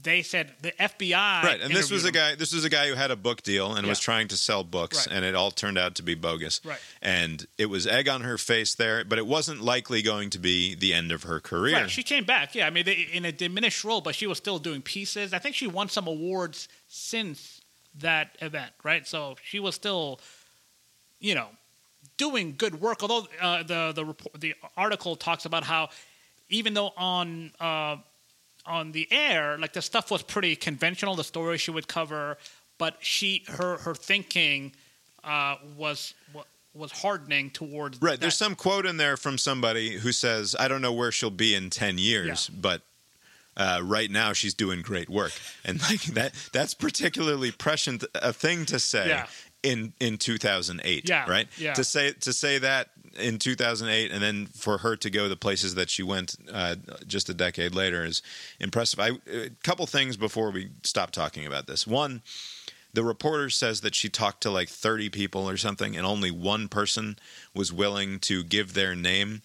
they said the FBI. right, and this was a guy. This was a guy who had a book deal and was trying to sell books, Right. and it all turned out to be bogus. Right. and it was egg on her face there, but it wasn't likely going to be the end of her career. Right, she came back. Yeah, I mean, they, in a diminished role, but she was still doing pieces. I think she won some awards since that event, right? So she was still, you know, doing good work. Although uh, the the report, the article talks about how even though on uh, on the air, like the stuff was pretty conventional, the story she would cover, but she her her thinking uh, was wa- was hardening towards Right. There's some quote in there from somebody who says, "I don't know where she'll be in ten years, but." Uh, right now, she's doing great work, and like that. That's particularly prescient a thing to say Yeah. In in 2008. Yeah, right. yeah. To say to say that in 2008, and then for her to go the places that she went uh, just a decade later is impressive. I, a couple things before we stop talking about this. One, the reporter says that she talked to like 30 people or something, and only one person was willing to give their name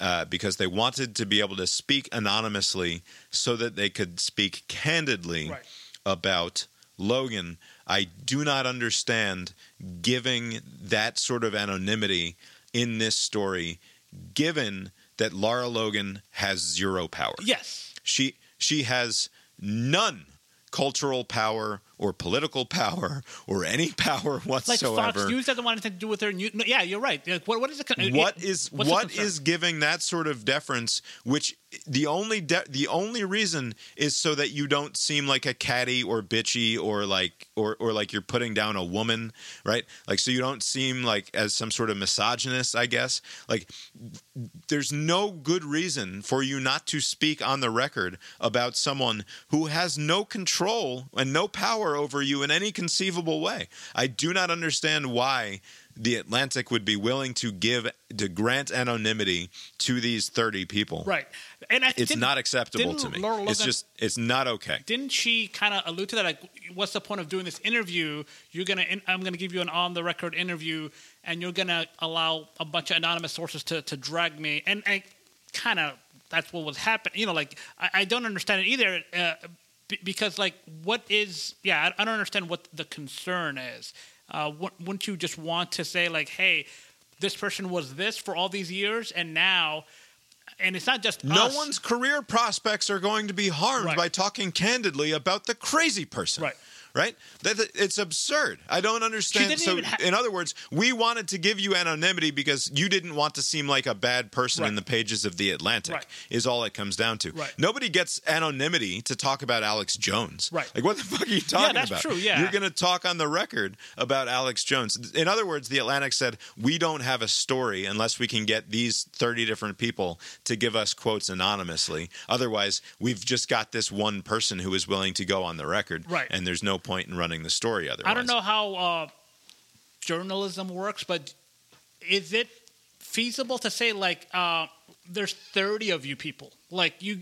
uh, because they wanted to be able to speak anonymously so that they could speak candidly Right. about Logan. I do not understand giving that sort of anonymity in this story, given that Lara Logan has zero power yes. she she has none cultural power or political power or any power like whatsoever. Fox News doesn't want anything to do with their. No, yeah, you're right. Like, what, what is the what it- is what's the is giving that sort of deference which the only de- the only reason is so that you don't seem like a catty or bitchy or like or or like you're putting down a woman right like so you don't seem like as some sort of misogynist i guess like there's no good reason for you not to speak on the record about someone who has no control and no power over you in any conceivable way. I do not understand why the Atlantic would be willing to give to grant anonymity to these 30 people. right? And I It's didn't- acceptable to me. Laura it's just it's not okay. Didn't she kind of allude to that? Like, what's the point of doing this interview? You're gonna, I'm gonna give you an on-the-record interview, and you're gonna allow a bunch of anonymous sources to to drag me, and I kind of that's what was happening. You know, like I, I don't understand it either, uh, b- because like what is? Yeah, I, I don't understand what the concern is. Uh, wou- wouldn't you just want to say like, hey, this person was this for all these years, and now, and it's not just No us. one's career prospects are going to be harmed Right. by talking candidly about the crazy person. Right. Right? That, it's absurd. I don't understand. So, ha- in other words, we wanted to give you anonymity because you didn't want to seem like a bad person in the pages of the Atlantic. Right. Is all it comes down to. Right. Nobody gets anonymity to talk about Alex Jones. Right. Like, what the fuck are you talking yeah, that's about? true, yeah. You're going to talk on the record about Alex Jones. In other words, the Atlantic said we don't have a story unless we can get these 30 different people to give us quotes anonymously. Otherwise, we've just got this one person who is willing to go on the record, Right. and there's no point in running the story otherwise. I don't know how uh, journalism works, but is it feasible to say like uh, there's 30 of you people? Like you,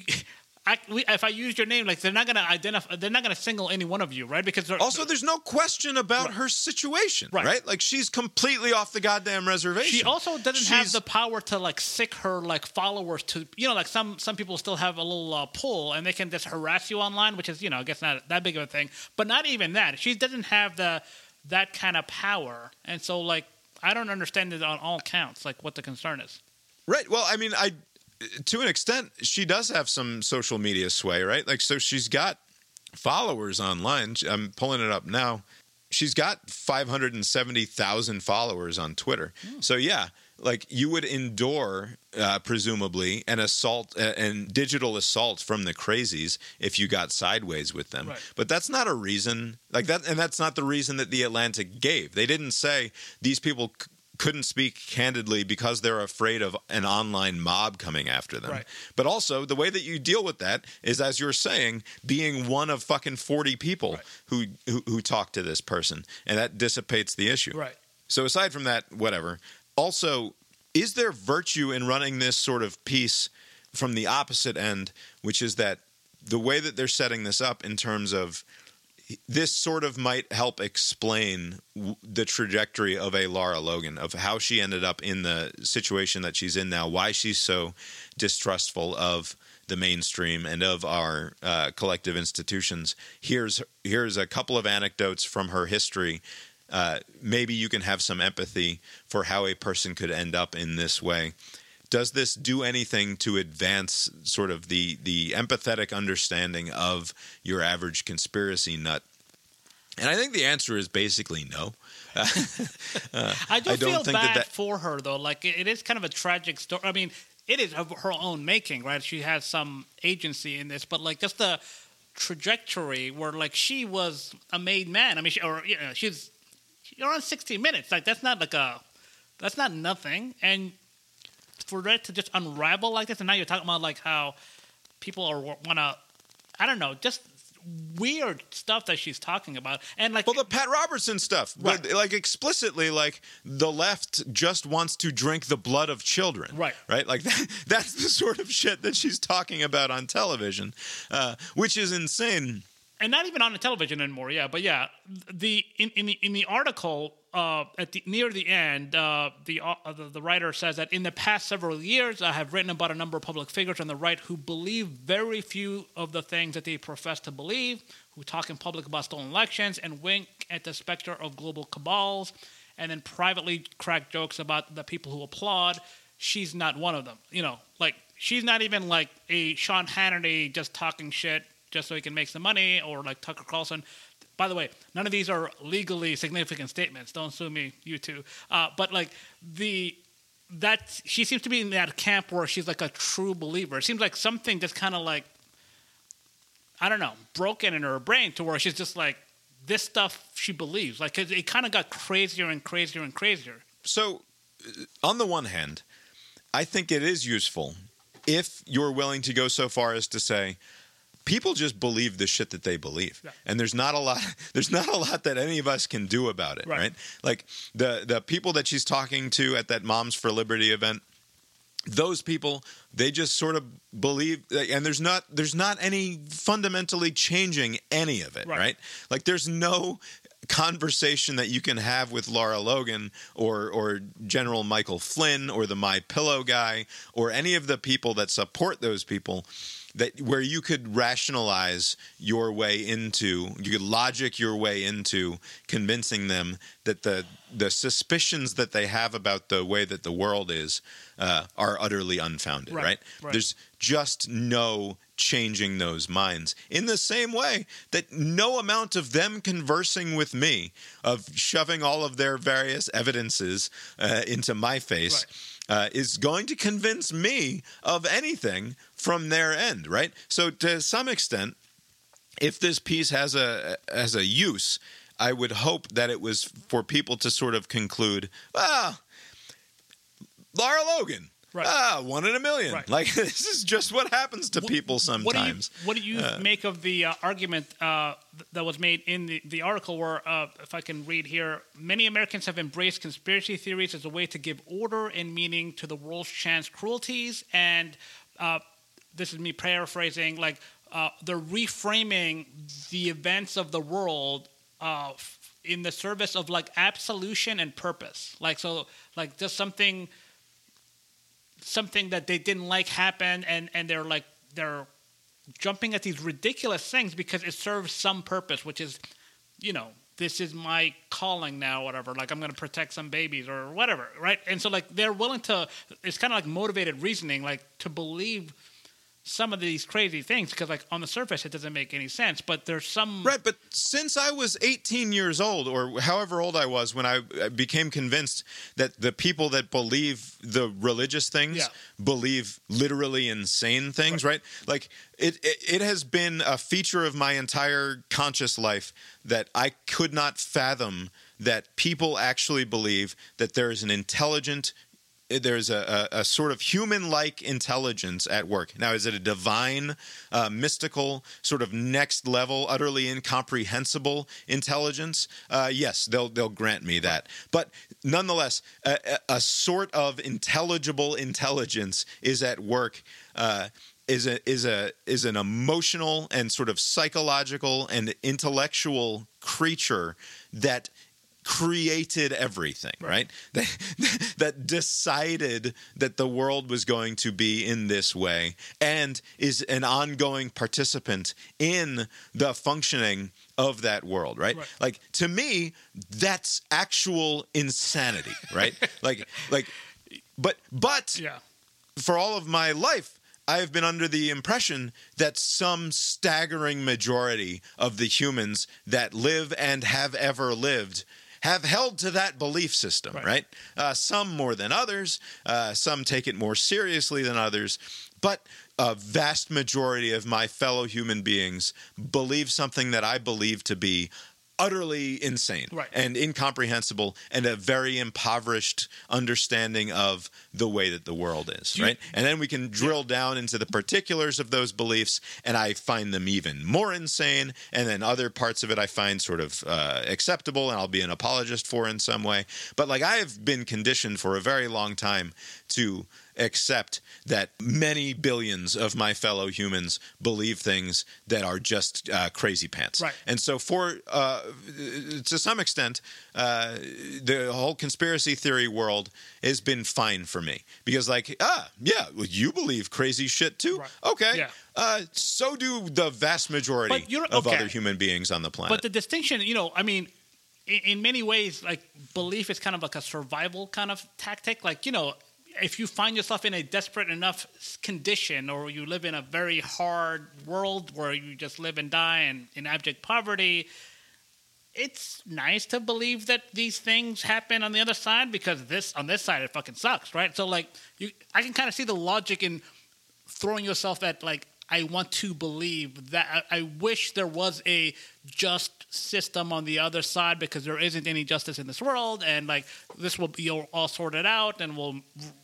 I, we, if I use your name, like they're not gonna identify, they're not gonna single any one of you, right? Because they're- Also, there's no question about Right. her situation, right. Right. Like she's completely off the goddamn reservation. she also doesn't have the power to like sic her like followers to you know like some some people still have a little uh, pull and they can just harass you online which is you know I guess not that big of a thing but not even that she doesn't have the that kind of power and so like I don't understand it on all counts like what the concern is Right. Well, I mean, I to an extent she does have some social media sway, right? Like so she's got followers online. I'm pulling it up now. She's got 570,000 followers on Twitter. So yeah, like you would endure uh, presumably an assault uh, and digital assault from the crazies if you got sideways with them Right. but that's not a reason like that and that's not the reason that the atlantic gave they didn't say these people c- couldn't speak candidly because they're afraid of an online mob coming after them Right. but also the way that you deal with that is as you're saying being one of fucking 40 people Right. who, who who talk to this person and that dissipates the issue Right. so aside from that, whatever. Also, is there virtue in running this sort of piece from the opposite end, which is that the way that they're setting this up in terms of this sort of might help explain the trajectory of a Lara Logan, of how she ended up in the situation that she's in now, why she's so distrustful of the mainstream and of our uh, collective institutions. Here's here's a couple of anecdotes from her history. Uh, maybe you can have some empathy for how a person could end up in this way. Does this do anything to advance sort of the the empathetic understanding of your average conspiracy nut? And I think the answer is basically no. Uh, I do I don't feel think that bad that- for her though. Like it, it is kind of a tragic story. I mean, it is of her own making, right? She has some agency in this, but like just the trajectory where like she was a made man. I mean, she, or you know, she's you're on 60 minutes. Like that's not like a that's not nothing. And for that to just unravel like this, and now you're talking about like how people are want to, I don't know, just weird stuff that she's talking about, and like Well, the Pat Robertson stuff, but like explicitly, like the left just wants to drink the blood of children, Right. Right, like that, that's the sort of shit that she's talking about on television, uh, which is insane. and not even on the television anymore. Yeah, but yeah, the in, in the in the article uh, at the near the end, uh, the, uh, the the writer says that in the past several years, I have written about a number of public figures on the right who believe very few of the things that they profess to believe, who talk in public about stolen elections and wink at the specter of global cabals, and then privately crack jokes about the people who applaud. She's not one of them. You know, like she's not even like a Sean Hannity just talking shit just so he can make some money, or like Tucker Carlson. By the way, none of these are legally significant statements. Don't sue me, you two. Uh, but like the that she seems to be in that camp where she's like a true believer. It seems like something just kind of like I don't know, broken in her brain to where she's just like this stuff she believes. Like it kind of got crazier and crazier and crazier. So, uh, on the one hand, I think it is useful if you're willing to go so far as to say people just believe the shit that they believe Yeah. and there's not a lot there's not a lot that any of us can do about it Right. right, like the the people that she's talking to at that moms for liberty event those people they just sort of believe and there's not there's not any fundamentally changing any of it Right. right, like there's no conversation that you can have with Lara Logan or or General Michael Flynn or the My Pillow guy or any of the people that support those people that where you could rationalize your way into you could logic your way into convincing them that the the suspicions that they have about the way that the world is uh, are utterly unfounded Right, right, right. there's just no changing those minds. In the same way that no amount of them conversing with me of shoving all of their various evidences uh, into my face uh, is going to convince me of anything from their end, right? So to some extent, if this piece has a has a use, I would hope that it was for people to sort of conclude, ah, Lara Logan. Right. Ah, one in a million. Right. Like this is just what happens to people What do you, sometimes. what do you make of the uh, argument uh, that was made in the, the article where, uh, if I can read here, many Americans have embraced conspiracy theories as a way to give order and meaning to the world's chance cruelties. And uh, this is me paraphrasing, like uh, they're reframing the events of the world uh, in the service of like absolution and purpose. Like, so, like just something something that they didn't like happen, and and they're like they're jumping at these ridiculous things because it serves some purpose which is you know this is my calling now whatever like i'm going to protect some babies or whatever right and so like they're willing to it's kind of like motivated reasoning like to believe some of these crazy things because like on the surface it doesn't make any sense, but there's some Right, but since I was 18 years old, or however old I was when I became convinced that the people that believe the religious things Yeah. believe literally insane things, right? Like it, it, it has been a feature of my entire conscious life that I could not fathom that people actually believe that there is an intelligent there's a, a, a sort of human-like intelligence at work. Now, is it a divine, uh, mystical, sort of next level, utterly incomprehensible intelligence? Uh, yes, they'll they'll grant me that. But nonetheless, a a sort of intelligible intelligence is at work. Uh, is a is a is an emotional and sort of psychological and intellectual creature that created everything, right? That, that decided that the world was going to be in this way and is an ongoing participant in the functioning of that world, right? Right. Like to me, that's actual insanity, right? like like but but yeah. for all of my life, I have been under the impression that some staggering majority of the humans that live and have ever lived have held to that belief system, right? Right. Uh, some more than others, uh, some take it more seriously than others, but a vast majority of my fellow human beings believe something that I believe to be utterly insane Right. and incomprehensible and a very impoverished understanding of the way that the world is, You- right? And then we can drill down into the particulars of those beliefs, and I find them even more insane. And then other parts of it I find sort of uh, acceptable, and I'll be an apologist for in some way. But like I have been conditioned for a very long time to accept that many billions of my fellow humans believe things that are just uh, crazy pants. Right. And so, for uh, to some extent, uh, the whole conspiracy theory world has been fine for me because, like, ah, yeah, well, you believe crazy shit too. Right. Okay. Yeah. Uh, so do the vast majority of okay. other human beings on the planet. But the distinction, you know, I mean, in, in many ways, like belief is kind of like a survival kind of tactic. Like, you know, if you find yourself in a desperate enough condition or you live in a very hard world where you just live and die in, in abject poverty, it's nice to believe that these things happen on the other side because this on this side it fucking sucks, right? So like you I can kind of see the logic in throwing yourself at like I want to believe that I, I wish there was a just system on the other side because there isn't any justice in this world and like this will be all- sorted out and we'll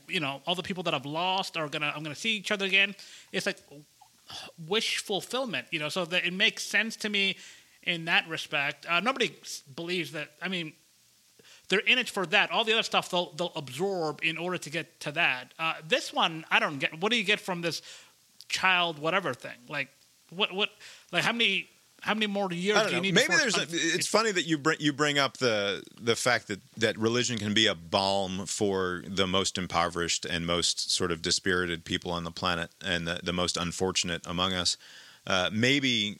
you know all the people that I've lost are gonna I'm gonna see each other again. It's like wish fulfillment, you know. So that it makes sense to me in that respect. Uh, nobody believes that. I mean, they're in it for that. All the other stuff they'll they'll absorb in order to get to that. Uh, this one, I don't get. What do you get from this child whatever thing? Like what what like how many how many more years do you know. need? Maybe there's. A, it's funny that you bring you bring up the the fact that that religion can be a balm for the most impoverished and most sort of dispirited people on the planet and the, the most unfortunate among us. Uh, maybe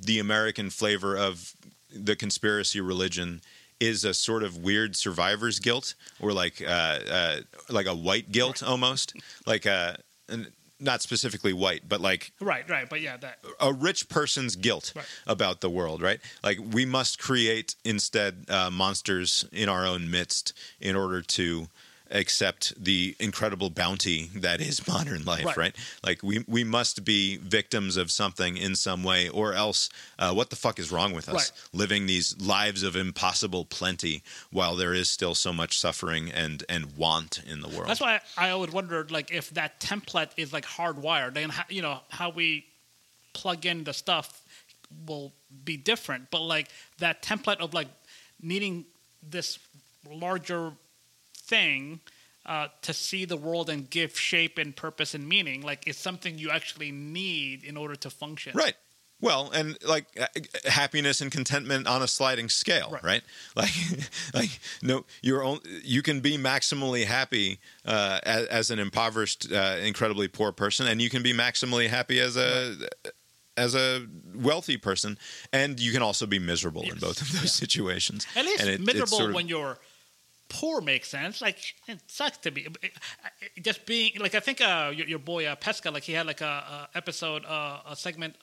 the American flavor of the conspiracy religion is a sort of weird survivor's guilt, or like uh, uh, like a white guilt almost, like uh, and not specifically white, but like right right. But yeah, that a rich person's guilt Right. about the world, right? Like we must create instead uh, monsters in our own midst in order to accept the incredible bounty that is modern life, right? Right. Like we we must be victims of something in some way, or else uh, what the fuck is wrong with us? Right. Living these lives of impossible plenty while there is still so much suffering and and want in the world. That's why I always wondered, like, if that template is like hardwired, then how, you know how we plug in the stuff will be different. But like that template of like needing this larger thing uh, to see the world and give shape and purpose and meaning, like, it's something you actually need in order to function. Right. Well, and like uh, happiness and contentment on a sliding scale, right? Right. Like, like no, you're on, you can be maximally happy uh, as, as an impoverished, uh, incredibly poor person, and you can be maximally happy as a as a wealthy person, and you can also be miserable in both of those Yeah. situations. At least And it- it's miserable sort of- when you're poor makes sense. Like it sucks to be just being like I think uh, your, your boy uh, Pesca like he had like a, a episode uh, a segment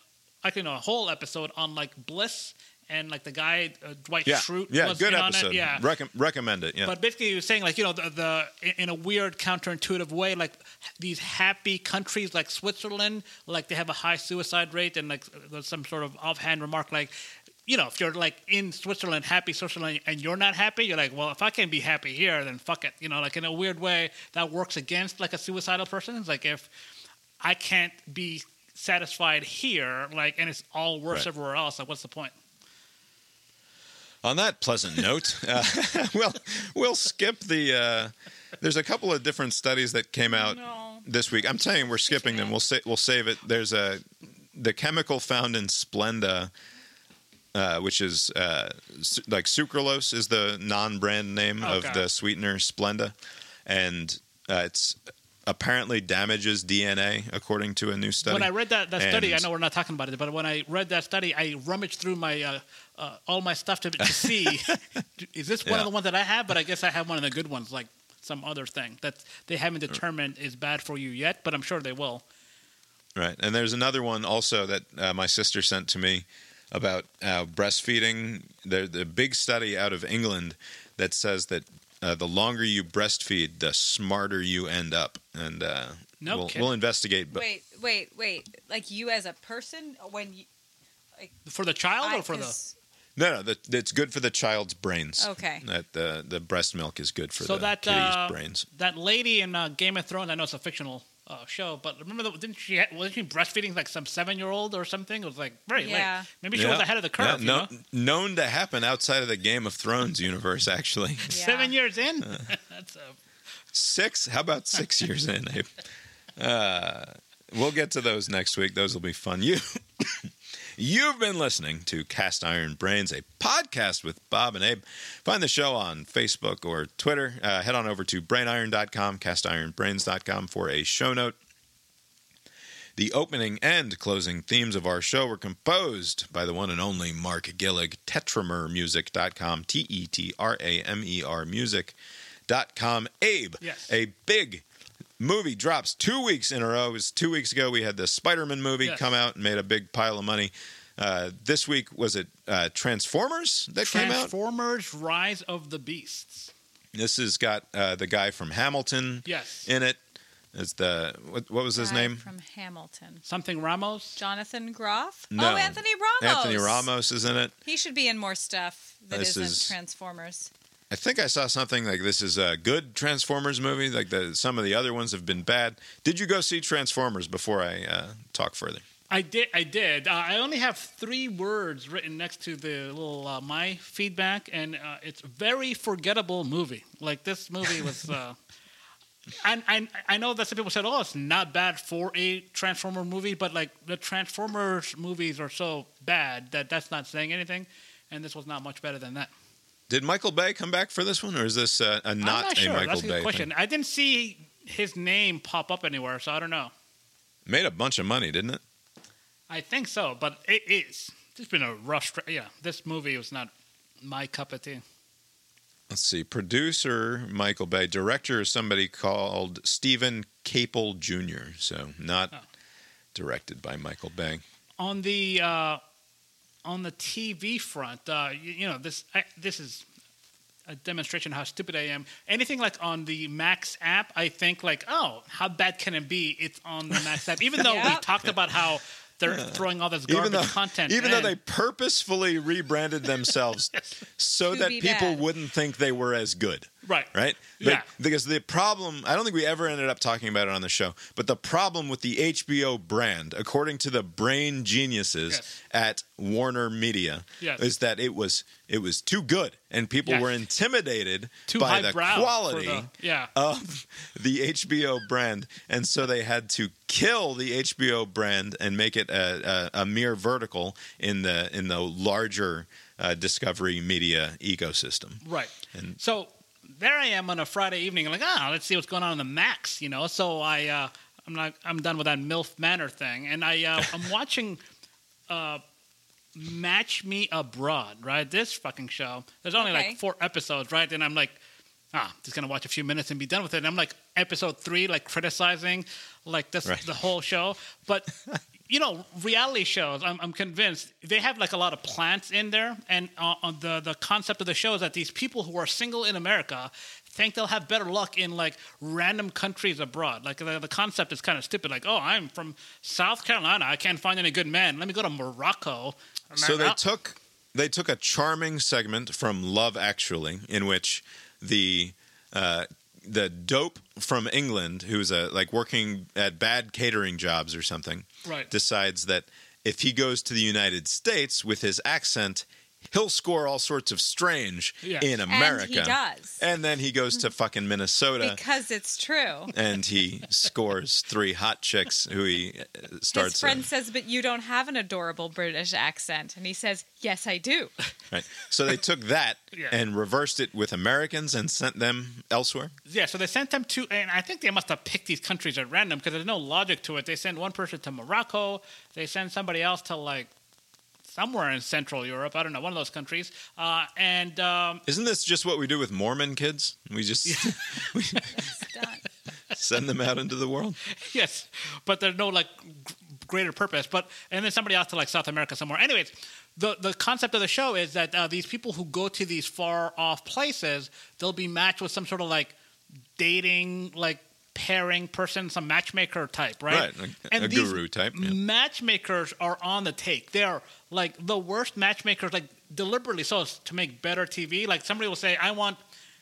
actually no a whole episode on like bliss and like the guy uh, Dwight Yeah, Schrute yeah, was good in on episode. it. Yeah, Recom- recommend it. Yeah, but basically, he was saying like you know the, the in- in a weird counterintuitive way, like these happy countries like Switzerland, like they have a high suicide rate, and like there's some sort of offhand remark like. You know, if you're like in Switzerland, happy Switzerland, and you're not happy, you're like, well, if I can be happy here, then fuck it. You know, like in a weird way, that works against like a suicidal person. It's like if I can't be satisfied here, like, and it's all worse Right. everywhere else, like, what's the point? On that pleasant note, uh, we'll we'll skip the. Uh, there's a couple of different studies that came out No. this week. I'm telling you, we're skipping them. We'll sa- we'll save it. There's a the chemical found in Splenda, uh, which is uh, su- like sucralose is the non-brand name of the sweetener Splenda, and uh, it's apparently damages DNA according to a new study. When I read that, that study, I know we're not talking about it, but when I read that study, I rummaged through my uh, uh, all my stuff to, to see is this one Yeah. of the ones that I have? But I guess I have one of the good ones, like some other thing that they haven't determined is bad for you yet, but I'm sure they will. Right. And there's another one also that uh, my sister sent to me about uh, breastfeeding. The, the big study out of England that says that uh, the longer you breastfeed, the smarter you end up. And uh, No we'll, we'll investigate. But Wait, wait, wait. Like you as a person, when you. For the child I- or for the no, no, that, that's good for the child's brains. Okay. That the the breast milk is good for so the that kitty's uh, brains. that lady in uh, Game of Thrones? I know it's a fictional uh, show, but remember, the, didn't she ha- wasn't she breastfeeding like some seven year old or something? It was like very Yeah. late. Maybe she was ahead of the curve. Yeah, you no- know? known to happen outside of the Game of Thrones universe, actually. Yeah. Seven years in. Uh. That's a, Six? How about six years in, Abe? Uh, we'll get to those next week. Those will be fun. You, you've been listening to Cast Iron Brains, a podcast with Bob and Abe. Find the show on Facebook or Twitter. Uh, head on over to brainiron.com, castironbrains.com for a show note. The opening and closing themes of our show were composed by the one and only Mark Gillig, tetramermusic.com, T E T R A M E R music.com. Abe, Yes. a big movie drops two weeks in a row. It was two weeks ago we had the Spider-Man movie Yes. come out and made a big pile of money. Uh, this week was it uh, Transformers that came out? Transformers: Rise of the Beasts. This has got uh, the guy from Hamilton Yes. in. It's the what, what was his name? From Hamilton. Something Ramos. Jonathan Groff? No. Oh, Anthony Ramos. Anthony Ramos is in it. He should be in more stuff that This not is- Transformers. I think I saw something like this is a good Transformers movie. Like the some of the other ones have been bad. Did you go see Transformers before I uh, talk further? I did. I did. Uh, I only have three words written next to the little uh, my feedback, and uh, it's very forgettable movie. Like this movie was. Uh, and I, I know that some people said, "Oh, it's not bad for a Transformer movie," but like the Transformers movies are so bad that that's not saying anything, and this was not much better than that. Did Michael Bay come back for this one, or is this uh, a not, I'm not a. Michael that's a good Bay question. thing? I didn't see his name pop up anywhere, so I don't know. Made a bunch of money, didn't it? I think so, but it is. It's been a rough. Stra- yeah, this movie was not my cup of tea. Let's see. Producer Michael Bay. Director is somebody called Steven Caple Jr. So not Oh. directed by Michael Bay. On the uh, on the TV front, uh, you, you know this. I, this is a demonstration how stupid I am. Anything like on the Max app, I think like, oh, how bad can it be? It's on the Max app, even though we talked about how they're throwing all this garbage even though, content. even though they purposefully rebranded themselves so that people bad. wouldn't think they were as good. Right, Right? Yeah. Because the problem, I don't think we ever ended up talking about it on the show, but the problem with the HBO brand, according to the brain geniuses Yes. at Warner Media, Yes. is that it was it was too good and people Yes. were intimidated Too by the quality the- yeah. of the HBO brand, and so they had to kill the HBO brand and make it a, a, a mere vertical in the in the larger uh, Discovery Media ecosystem. Right. And- so there I am on a Friday evening, like, ah, let's see what's going on in the Max, you know. So I, uh, I'm not, I'm done with that MILF Manor thing, and I, uh, I'm watching, uh, Match Me Abroad, right? This fucking show. There's only Okay. like four episodes, right? And I'm like, ah, just gonna watch a few minutes and be done with it. And I'm like episode three, like criticizing like this Right. the whole show. But you know, reality shows, I'm, I'm convinced they have like a lot of plants in there, and uh, on the the concept of the show is that these people who are single in America think they'll have better luck in like random countries abroad. Like the, the concept is kind of stupid. Like, oh, I'm from South Carolina, I can't find any good men. Let me go to Morocco. So they took they took a charming segment from Love Actually, in which the uh, the dope from England, who's a like working at bad catering jobs or something, Right. decides that if he goes to the United States with his accent, he'll score all sorts of strange Yes. in And he America. does. And then he goes to fucking Minnesota. because it's true. and he scores three hot chicks who he uh, starts. His friend uh, says, "But you don't have an adorable British accent," and he says, "Yes, I do." Right. So they took that Yeah. and reversed it with Americans and sent them elsewhere. Yeah, so they sent them to, and I think they must have picked these countries at random because there's no logic to it. They send one person to Morocco, they send somebody else to like somewhere in Central Europe. I don't know, one of those countries. Uh, and um, Isn't this just what we do with Mormon kids? We just we send them out into the world. yes, but there's no like greater purpose. But and then somebody else to like South America somewhere. Anyways, the the concept of the show is that uh, these people who go to these far off places, they'll be matched with some sort of like dating like pairing person, some matchmaker type, right? Right, a- a these guru type, yeah. Matchmakers are on the take. They're like the worst matchmakers, like deliberately so as to make better TV. Like somebody will say, "I want."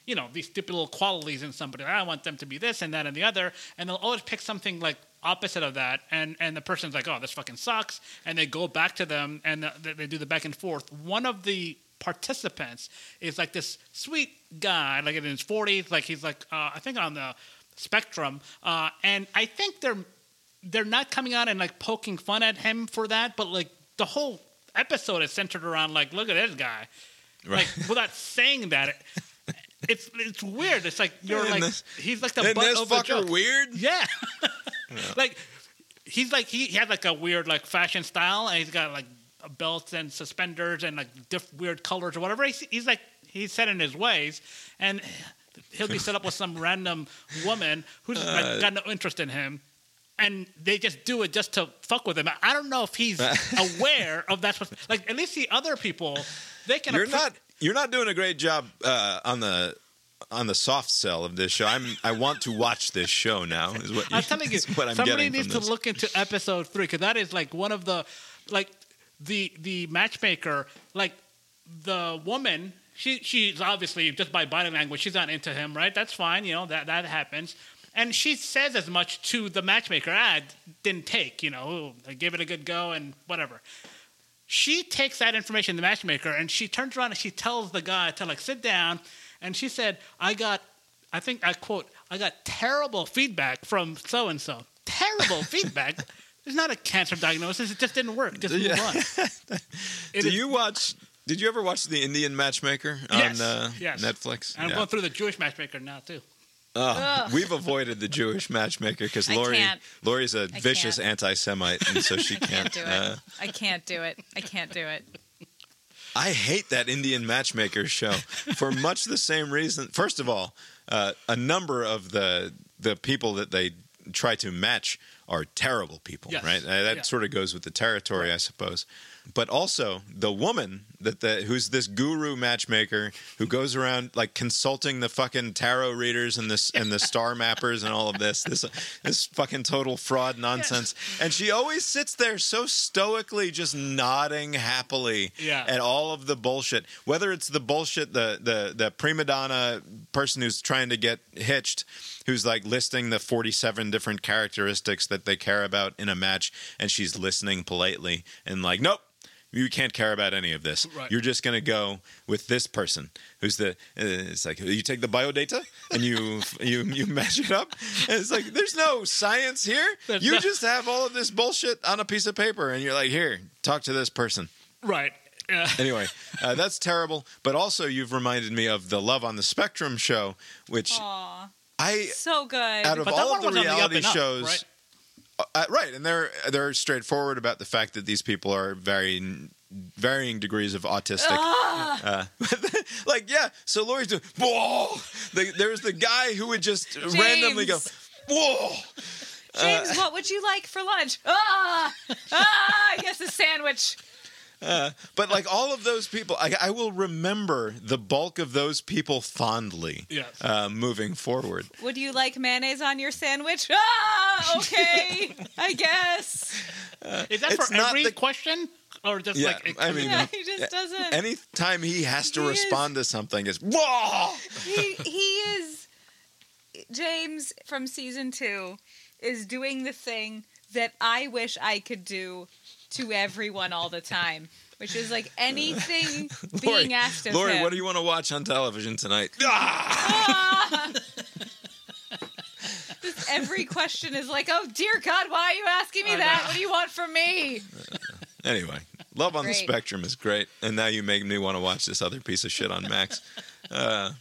You know these stupid little qualities in somebody. I want them to be this and that and the other, and they'll always pick something like opposite of that, and and the person's like, "Oh, this fucking sucks," and they go back to them and uh, they, they do the back and forth. One of the participants is like this sweet guy, like in his forties, like he's like uh, I think on the spectrum, uh, and I think they're they're not coming out and like poking fun at him for that, but like the whole episode is centered around like, look at this guy, Right. like without saying that. It, it's it's weird. It's like you're like this- he's like the butt this of the fucker joke. weird? Yeah. like he's like he, he had like a weird like fashion style and he's got like belts and suspenders and like diff- weird colors or whatever. He's, he's like he's set in his ways and he'll be set up with some random woman who's Uh, like got no interest in him. And they just do it just to fuck with him. I don't know if he's aware of that's what like at least the other people they can You're not you're not doing a great job uh, on the on the soft sell of this show. I'm I want to watch this show now. Is what I'm telling you, what I'm somebody needs to look into episode three because that is like one of the like the the matchmaker like the woman. She she's obviously just by body language she's not into him, right? That's fine, you know that that happens. And she says as much to the matchmaker. Ah, didn't take, you know, I gave it a good go and whatever. She takes that information, the matchmaker, and she turns around and she tells the guy to like sit down. And she said, "I got, I think I quote, I got terrible feedback from so and so. Terrible feedback. It's not a cancer diagnosis. It just didn't work. Just move on." Do is- you watch? Did you ever watch the Indian Matchmaker on Yes, uh, yes. Netflix? I'm Yeah. going through the Jewish matchmaker now too. Oh, we've avoided the Jewish matchmaker because I Lori can't. Lori's a I vicious can't. anti-Semite, and so she can't can't. do it. uh, I can't do it. I can't do it. I hate that Indian matchmaker show for much the same reason. First of all, uh, a number of the the people that they try to match are terrible people, Yes. right? Uh, that Yeah. sort of goes with the territory, I suppose. But also the woman that the who's this guru matchmaker who goes around like consulting the fucking tarot readers and this and the star mappers and all of this this this fucking total fraud nonsense. And she always sits there so stoically, just nodding happily Yeah. at all of the bullshit. Whether it's the bullshit, the the the prima donna person who's trying to get hitched, who's like listing the forty seven different characteristics that they care about in a match, and she's listening politely and like, nope. You can't care about any of this. Right. You're just going to go with this person, who's the. Uh, it's like you take the biodata and you you you match it up. And it's like there's no science here. There's you no- just have all of this bullshit on a piece of paper, and you're like, here, talk to this person. Right. Uh, Anyway, uh, that's terrible. But also, you've reminded me of the Love on the Spectrum show, which Aw, I so good. out of but all of the the up reality up, shows, right? Uh, right, and they're they're straightforward about the fact that these people are very n- varying degrees of autistic. Uh, like yeah, so Lori's doing whoa. The, there's the guy who would just randomly go whoa. James, what would you like for lunch? Ah, ah, I guess a sandwich. But like all of those people, I, I will remember the bulk of those people fondly. Yes. Uh, moving forward. Would you like mayonnaise on your sandwich? Ah, okay, I guess. Is that It's for every the- question or just Yeah, like? I mean, Yeah, he just doesn't. Anytime he has to He is- respond to something, is whoa. he he is James from season two is doing the thing that I wish I could do to everyone all the time, which is like anything being asked of Lori, him. what do you want to watch on television tonight? Ah! Every question is like, oh dear God, why are you asking me I that? know. What do you want from me? Anyway, Love on the Spectrum is great, and now you make me want to watch this other piece of shit on Max. Uh,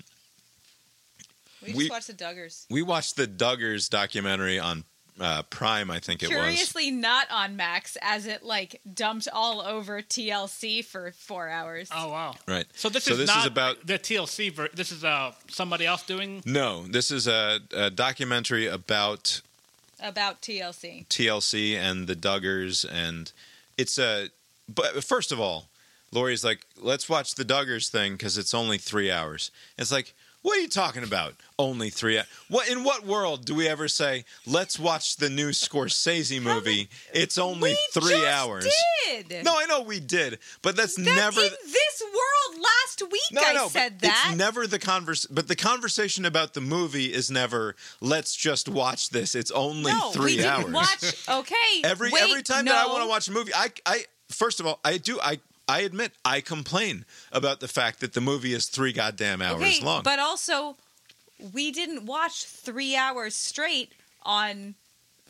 We just We- watched the Duggars. we watched the Duggars documentary on uh, Prime, I think it was. Curiously, not on Max, as it like dumped all over TLC for four hours. Oh wow! Right. So this So is this is not about- the TLC. Ver- this is uh somebody else doing. No, this is a, a documentary about About TLC. TLC and the Duggars, and it's a. But first of all, Lori's like, let's watch the Duggars thing because it's only three hours. It's like, what are you talking about? Only three? What in what world do we ever say? Let's watch the new Scorsese movie. It's only we three just hours. Did. No, I know we did, but that's, That's never. in this world. Last week No, I no, said that. It's never the converse, but the conversation about the movie is never. Let's just watch this. It's only no, three hours. watch. Okay. every wait, every time that I want to watch a movie, I I first of all, I do I I admit I complain about the fact that the movie is three goddamn hours okay, long. But also, we didn't watch three hours straight on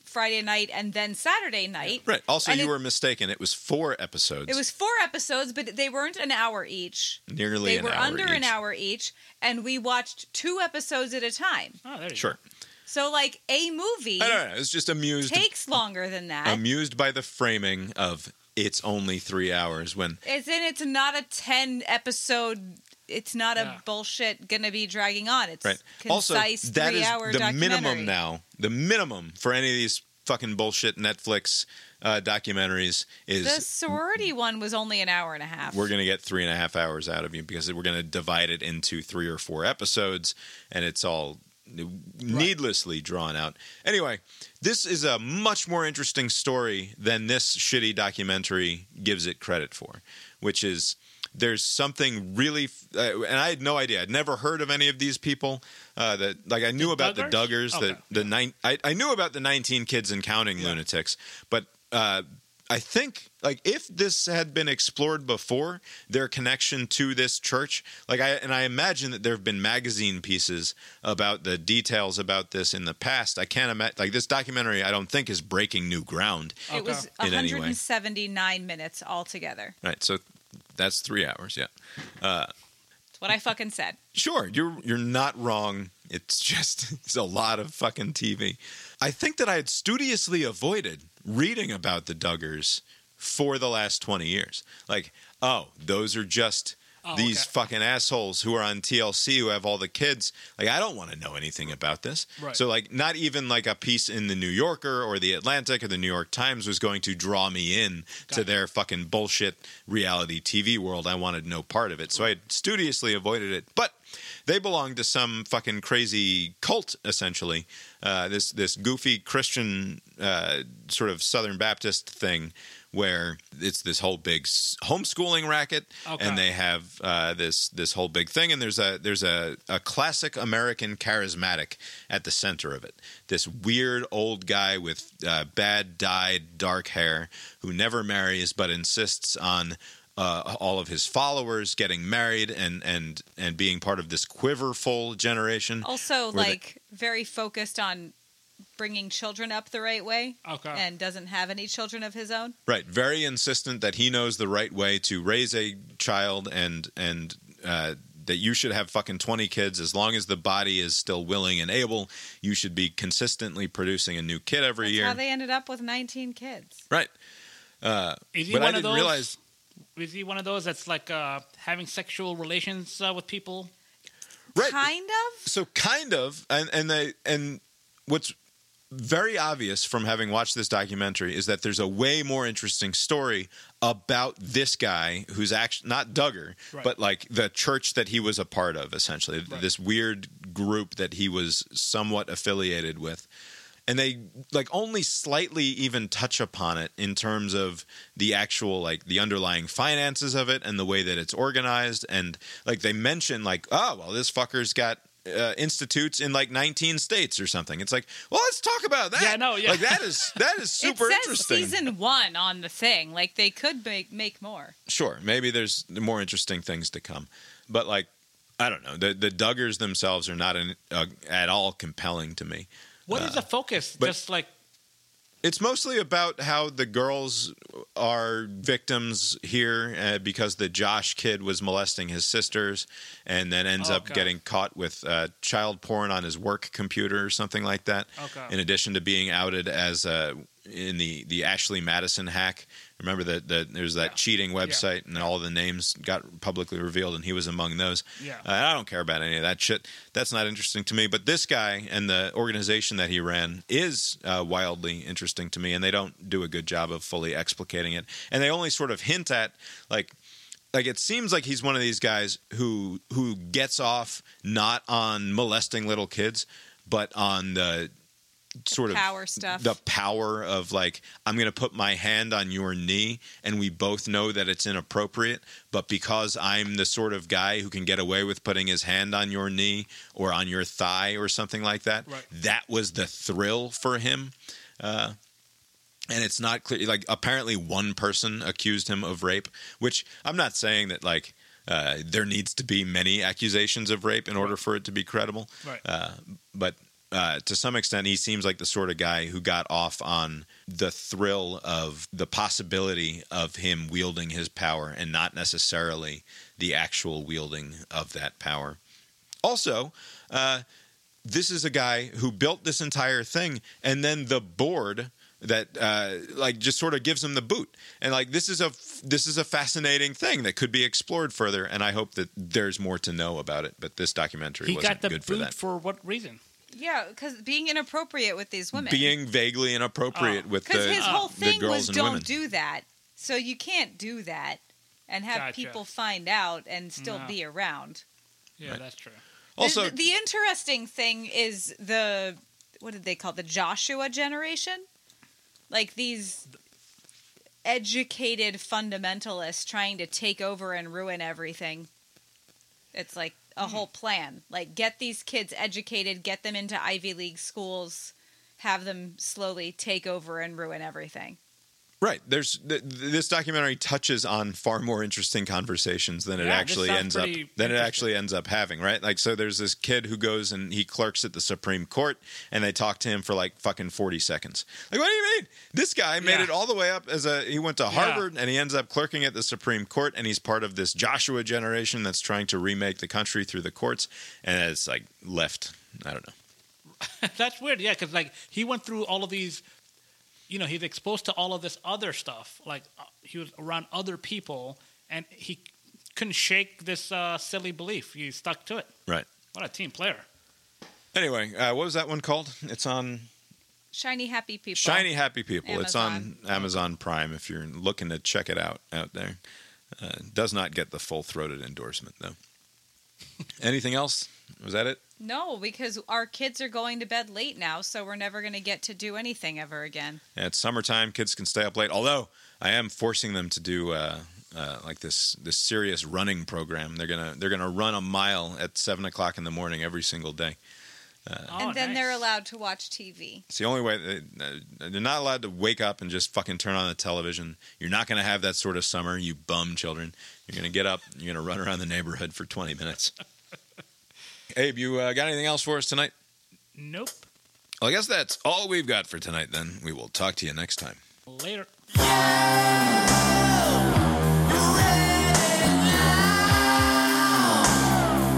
Friday night and then Saturday night. right. Also, and you it- were mistaken. It was four episodes. It was four episodes, but they weren't an hour each. nearly They an were hour under an hour each, and we watched two episodes at a time. Oh, there you Sure. So, like, a movie I don't know. I was just amused takes longer than that. amused by the framing of it's only three hours when It's in. It's not a ten episode. It's not Yeah. a bullshit gonna be dragging on. It's Right. concise also, that three is hour the minimum now. The minimum for any of these fucking bullshit Netflix uh, documentaries is The sorority one was only an hour and a half. we're going to get three and a half hours out of you because we're going to divide it into three or four episodes, and it's all needlessly drawn out. Anyway, this is a much more interesting story than this shitty documentary gives it credit for, which is there's something really, uh, and I had no idea. I'd never heard of any of these people. Uh, that like I knew The about the Duggars? Duggars, the Okay. the nine. I, I knew about the 19 kids and counting lunatics, but uh, I think like if this had been explored before, their connection to this church, like I and I imagine that there have been magazine pieces about the details about this in the past. I can't imagine like this documentary. I don't think is breaking new ground. It was In any 179 minutes altogether. Right, so that's three hours. Yeah, uh, That's what I fucking said. sure. You're you're not wrong. It's just it's a lot of fucking TV. I think that I had studiously avoided reading about the Duggars for the last 20 years. Like, oh, those are just Oh, these okay. fucking assholes who are on TLC who have all the kids. Like, I don't want to know anything about this. Right. So, like, not even like a piece in the New Yorker or the Atlantic or the New York Times was going to draw me in to Gotcha. their fucking bullshit reality TV world. I wanted no part of it. So I studiously avoided it. But they belong to some fucking crazy cult, essentially. Uh, this this goofy Christian uh, sort of Southern Baptist thing, where it's this whole big homeschooling racket, Okay. and they have uh, this this whole big thing, and there's a there's a, a classic American charismatic at the center of it. This weird old guy with uh, bad dyed dark hair who never marries but insists on uh, all of his followers getting married and and and being part of this quiverful generation. Also, Were they- like, very focused on bringing children up the right way Okay. and doesn't have any children of his own. Right, very insistent that he knows the right way to raise a child and and uh, that you should have fucking twenty kids as long as the body is still willing and able. You should be consistently producing a new kid every That's year. how they ended up with 19 kids. right. Is he but one I didn't those? realize. Is he one of those that's like uh, having sexual relations uh, with people? Right. Kind of. so kind of and and they and what's very obvious from having watched this documentary is that there's a way more interesting story about this guy who's actually not Duggar, Right. but like the church that he was a part of, essentially this weird group that he was somewhat affiliated with. And they like only slightly even touch upon it in terms of the actual like the underlying finances of it and the way that it's organized and like they mention like oh well this fucker's got uh, institutes in like 19 states or something. It's like, well, let's talk about that. Yeah, no, yeah. Like that is that is super interesting. season one on the thing. Like they could make make more. Sure, maybe there's more interesting things to come, but like I don't know. The the Duggars themselves are not an, uh, at all compelling to me. What is the focus? Uh, but- Just like It's mostly about how the girls are victims here uh, because the Josh kid was molesting his sisters and then ends up getting caught with uh, child porn on his work computer or something like that. Okay. In addition to being outed as uh, in the, the Ashley Madison hack. Remember that the, there's that Yeah. cheating website and all the names got publicly revealed and he was among those. Yeah. Uh, I don't care about any of that shit. That's not interesting to me. But this guy and the organization that he ran is uh, wildly interesting to me, and they don't do a good job of fully explicating it. And they only sort of hint at like. Like it seems like he's one of these guys who who gets off not on molesting little kids, but on the sort of power stuff. the power of like i'm going to put my hand on your knee and we both know that it's inappropriate but because i'm the sort of guy who can get away with putting his hand on your knee or on your thigh or something like that Right. that was the thrill for him uh, and it's not clear like apparently one person accused him of rape which i'm not saying that like uh, there needs to be many accusations of rape in order for it to be credible Right. uh, but uh, to some extent, he seems like the sort of guy who got off on the thrill of the possibility of him wielding his power and not necessarily the actual wielding of that power. Also, uh, this is a guy who built this entire thing, and then the board that uh, like just sort of gives him the boot. And like this is a this is a fascinating thing that could be explored further. And I hope that there's more to know about it. But this documentary he wasn't got the good for boot that. for what reason? Yeah, because being inappropriate with these women. being vaguely inappropriate Oh. with because the, his whole the thing girls was don't women. do that. So you can't do that and have Gotcha. people find out and still No. be around. Yeah, Right. that's true. also, the, the interesting thing is the what did they call it? the Joshua generation? Like these educated fundamentalists trying to take over and ruin everything. It's like a hmm. whole plan. Like get these kids educated, get them into Ivy League schools, have them slowly take over and ruin everything. Right. There's th- this documentary touches on far more interesting conversations than it Yeah, this actually ends up than it actually ends up having. Right. Like so, there's this kid who goes and he clerks at the Supreme Court, and they talk to him for like fucking forty seconds. Like, what do you mean? This guy made Yeah. it all the way up as a he went to Yeah. Harvard and he ends up clerking at the Supreme Court, and he's part of this Joshua generation that's trying to remake the country through the courts, and it's like left. I don't know. That's weird. Yeah, because like he went through all of these. You know, he's exposed to all of this other stuff. Like uh, he was around other people, and he couldn't shake this uh, silly belief. He stuck to it. Right. What a team player! Anyway, uh, what was that one called? It's on Shiny happy people. Shiny Happy People. It's on Amazon. Amazon Prime if you're looking to check it out out there. Uh, does not get the full throated endorsement though. Anything else? Was that it? No, because our kids are going to bed late now, so we're never going to get to do anything ever again. Yeah, it's summertime. Kids can stay up late. Although I am forcing them to do uh, uh, like this this serious running program. They're gonna they're gonna run a mile at seven o'clock in the morning every single day. Oh, and then they're allowed to watch TV. It's the only way. They, uh, they're not allowed to wake up and just fucking turn on the television. You're not going to have that sort of summer, you bum children. You're going to get up. You're going to run around the neighborhood for 20 minutes. Abe, you uh, got anything else for us tonight? Nope. Well, I guess that's all we've got for tonight. Then we will talk to you next time. Later.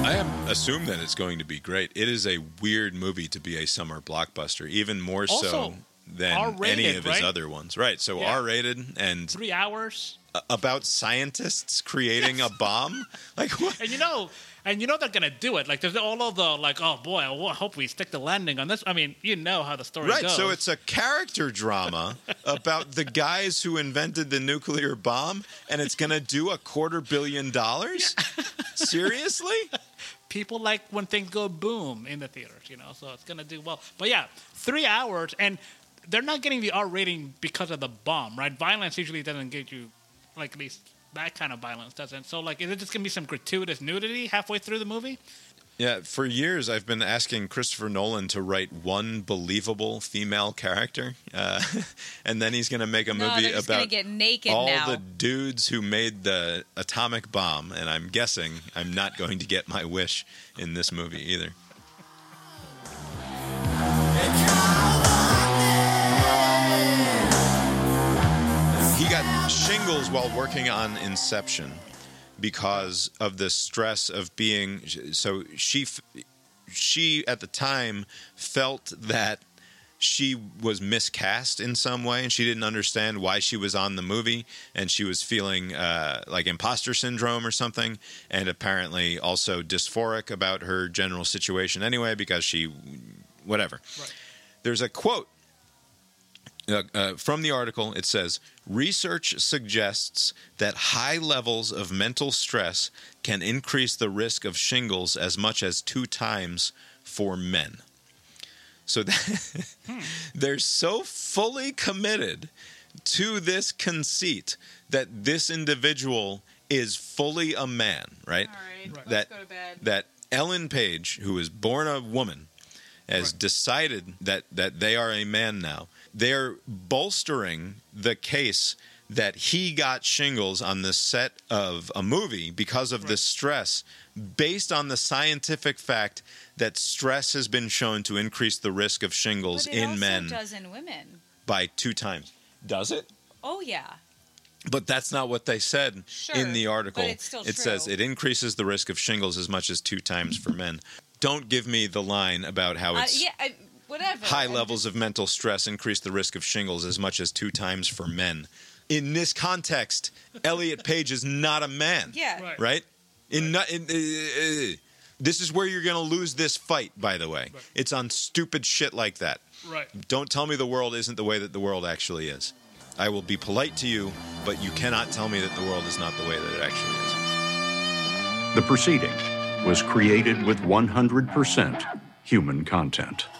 I am assume that it's going to be great. It is a weird movie to be a summer blockbuster, even more so than R-rated, any of his right? other ones. Right. So Yeah. R rated and Three hours. about scientists creating a bomb. Like what? And you know, and you know they're gonna do it. Like there's all of the like, oh boy, I hope we stick the landing on this. I mean, you know how the story goes. Right. goes. So it's a character drama about the guys who invented the nuclear bomb, and it's going to do a quarter billion dollars. Seriously? people like when things go boom in the theaters, you know. So it's gonna do well. But yeah, three hours, and they're not getting the R rating because of the bomb, right? Violence usually doesn't get you, like at least that kind of violence doesn't. So like, is it just gonna be some gratuitous nudity halfway through the movie? Yeah, for years I've been asking Christopher Nolan to write one believable female character, uh, and then he's going to make a No, movie they're just gonna about get naked all now. the dudes who made the atomic bomb. And I'm guessing I'm not going to get my wish in this movie either. Got shingles while working on Inception because of the stress of being so she she at the time felt that she was miscast in some way and she didn't understand why she was on the movie and she was feeling uh, like imposter syndrome or something and apparently also dysphoric about her general situation anyway because she whatever. There's a quote uh, uh, from the article, it says research suggests that high levels of mental stress can increase the risk of shingles as much as two times for men. So that, they're so fully committed to this conceit that this individual is fully a man, right? right, That go to bed. that Ellen Page, who was born a woman, has decided that that they are a man now. They're bolstering the case that he got shingles on the set of a movie because of the stress, based on the scientific fact that stress has been shown to increase the risk of shingles in also men does in women. by two times. Does it? Oh yeah. But that's not what they said Sure, in the article. but it's still it says it increases the risk of shingles as much as two times for men. Don't give me the line about how Uh, it's yeah. I, whatever. high levels of mental stress increase the risk of shingles as much as two times for men. In this context, Elliot Page is not a man. Yeah. Right. Right? In, not, in uh, uh, this is where you're going to lose this fight. By the way, it's on stupid shit like that. Right. Don't tell me the world isn't the way that the world actually is. I will be polite to you, but you cannot tell me that the world is not the way that it actually is. The proceeding was created with 100% human content.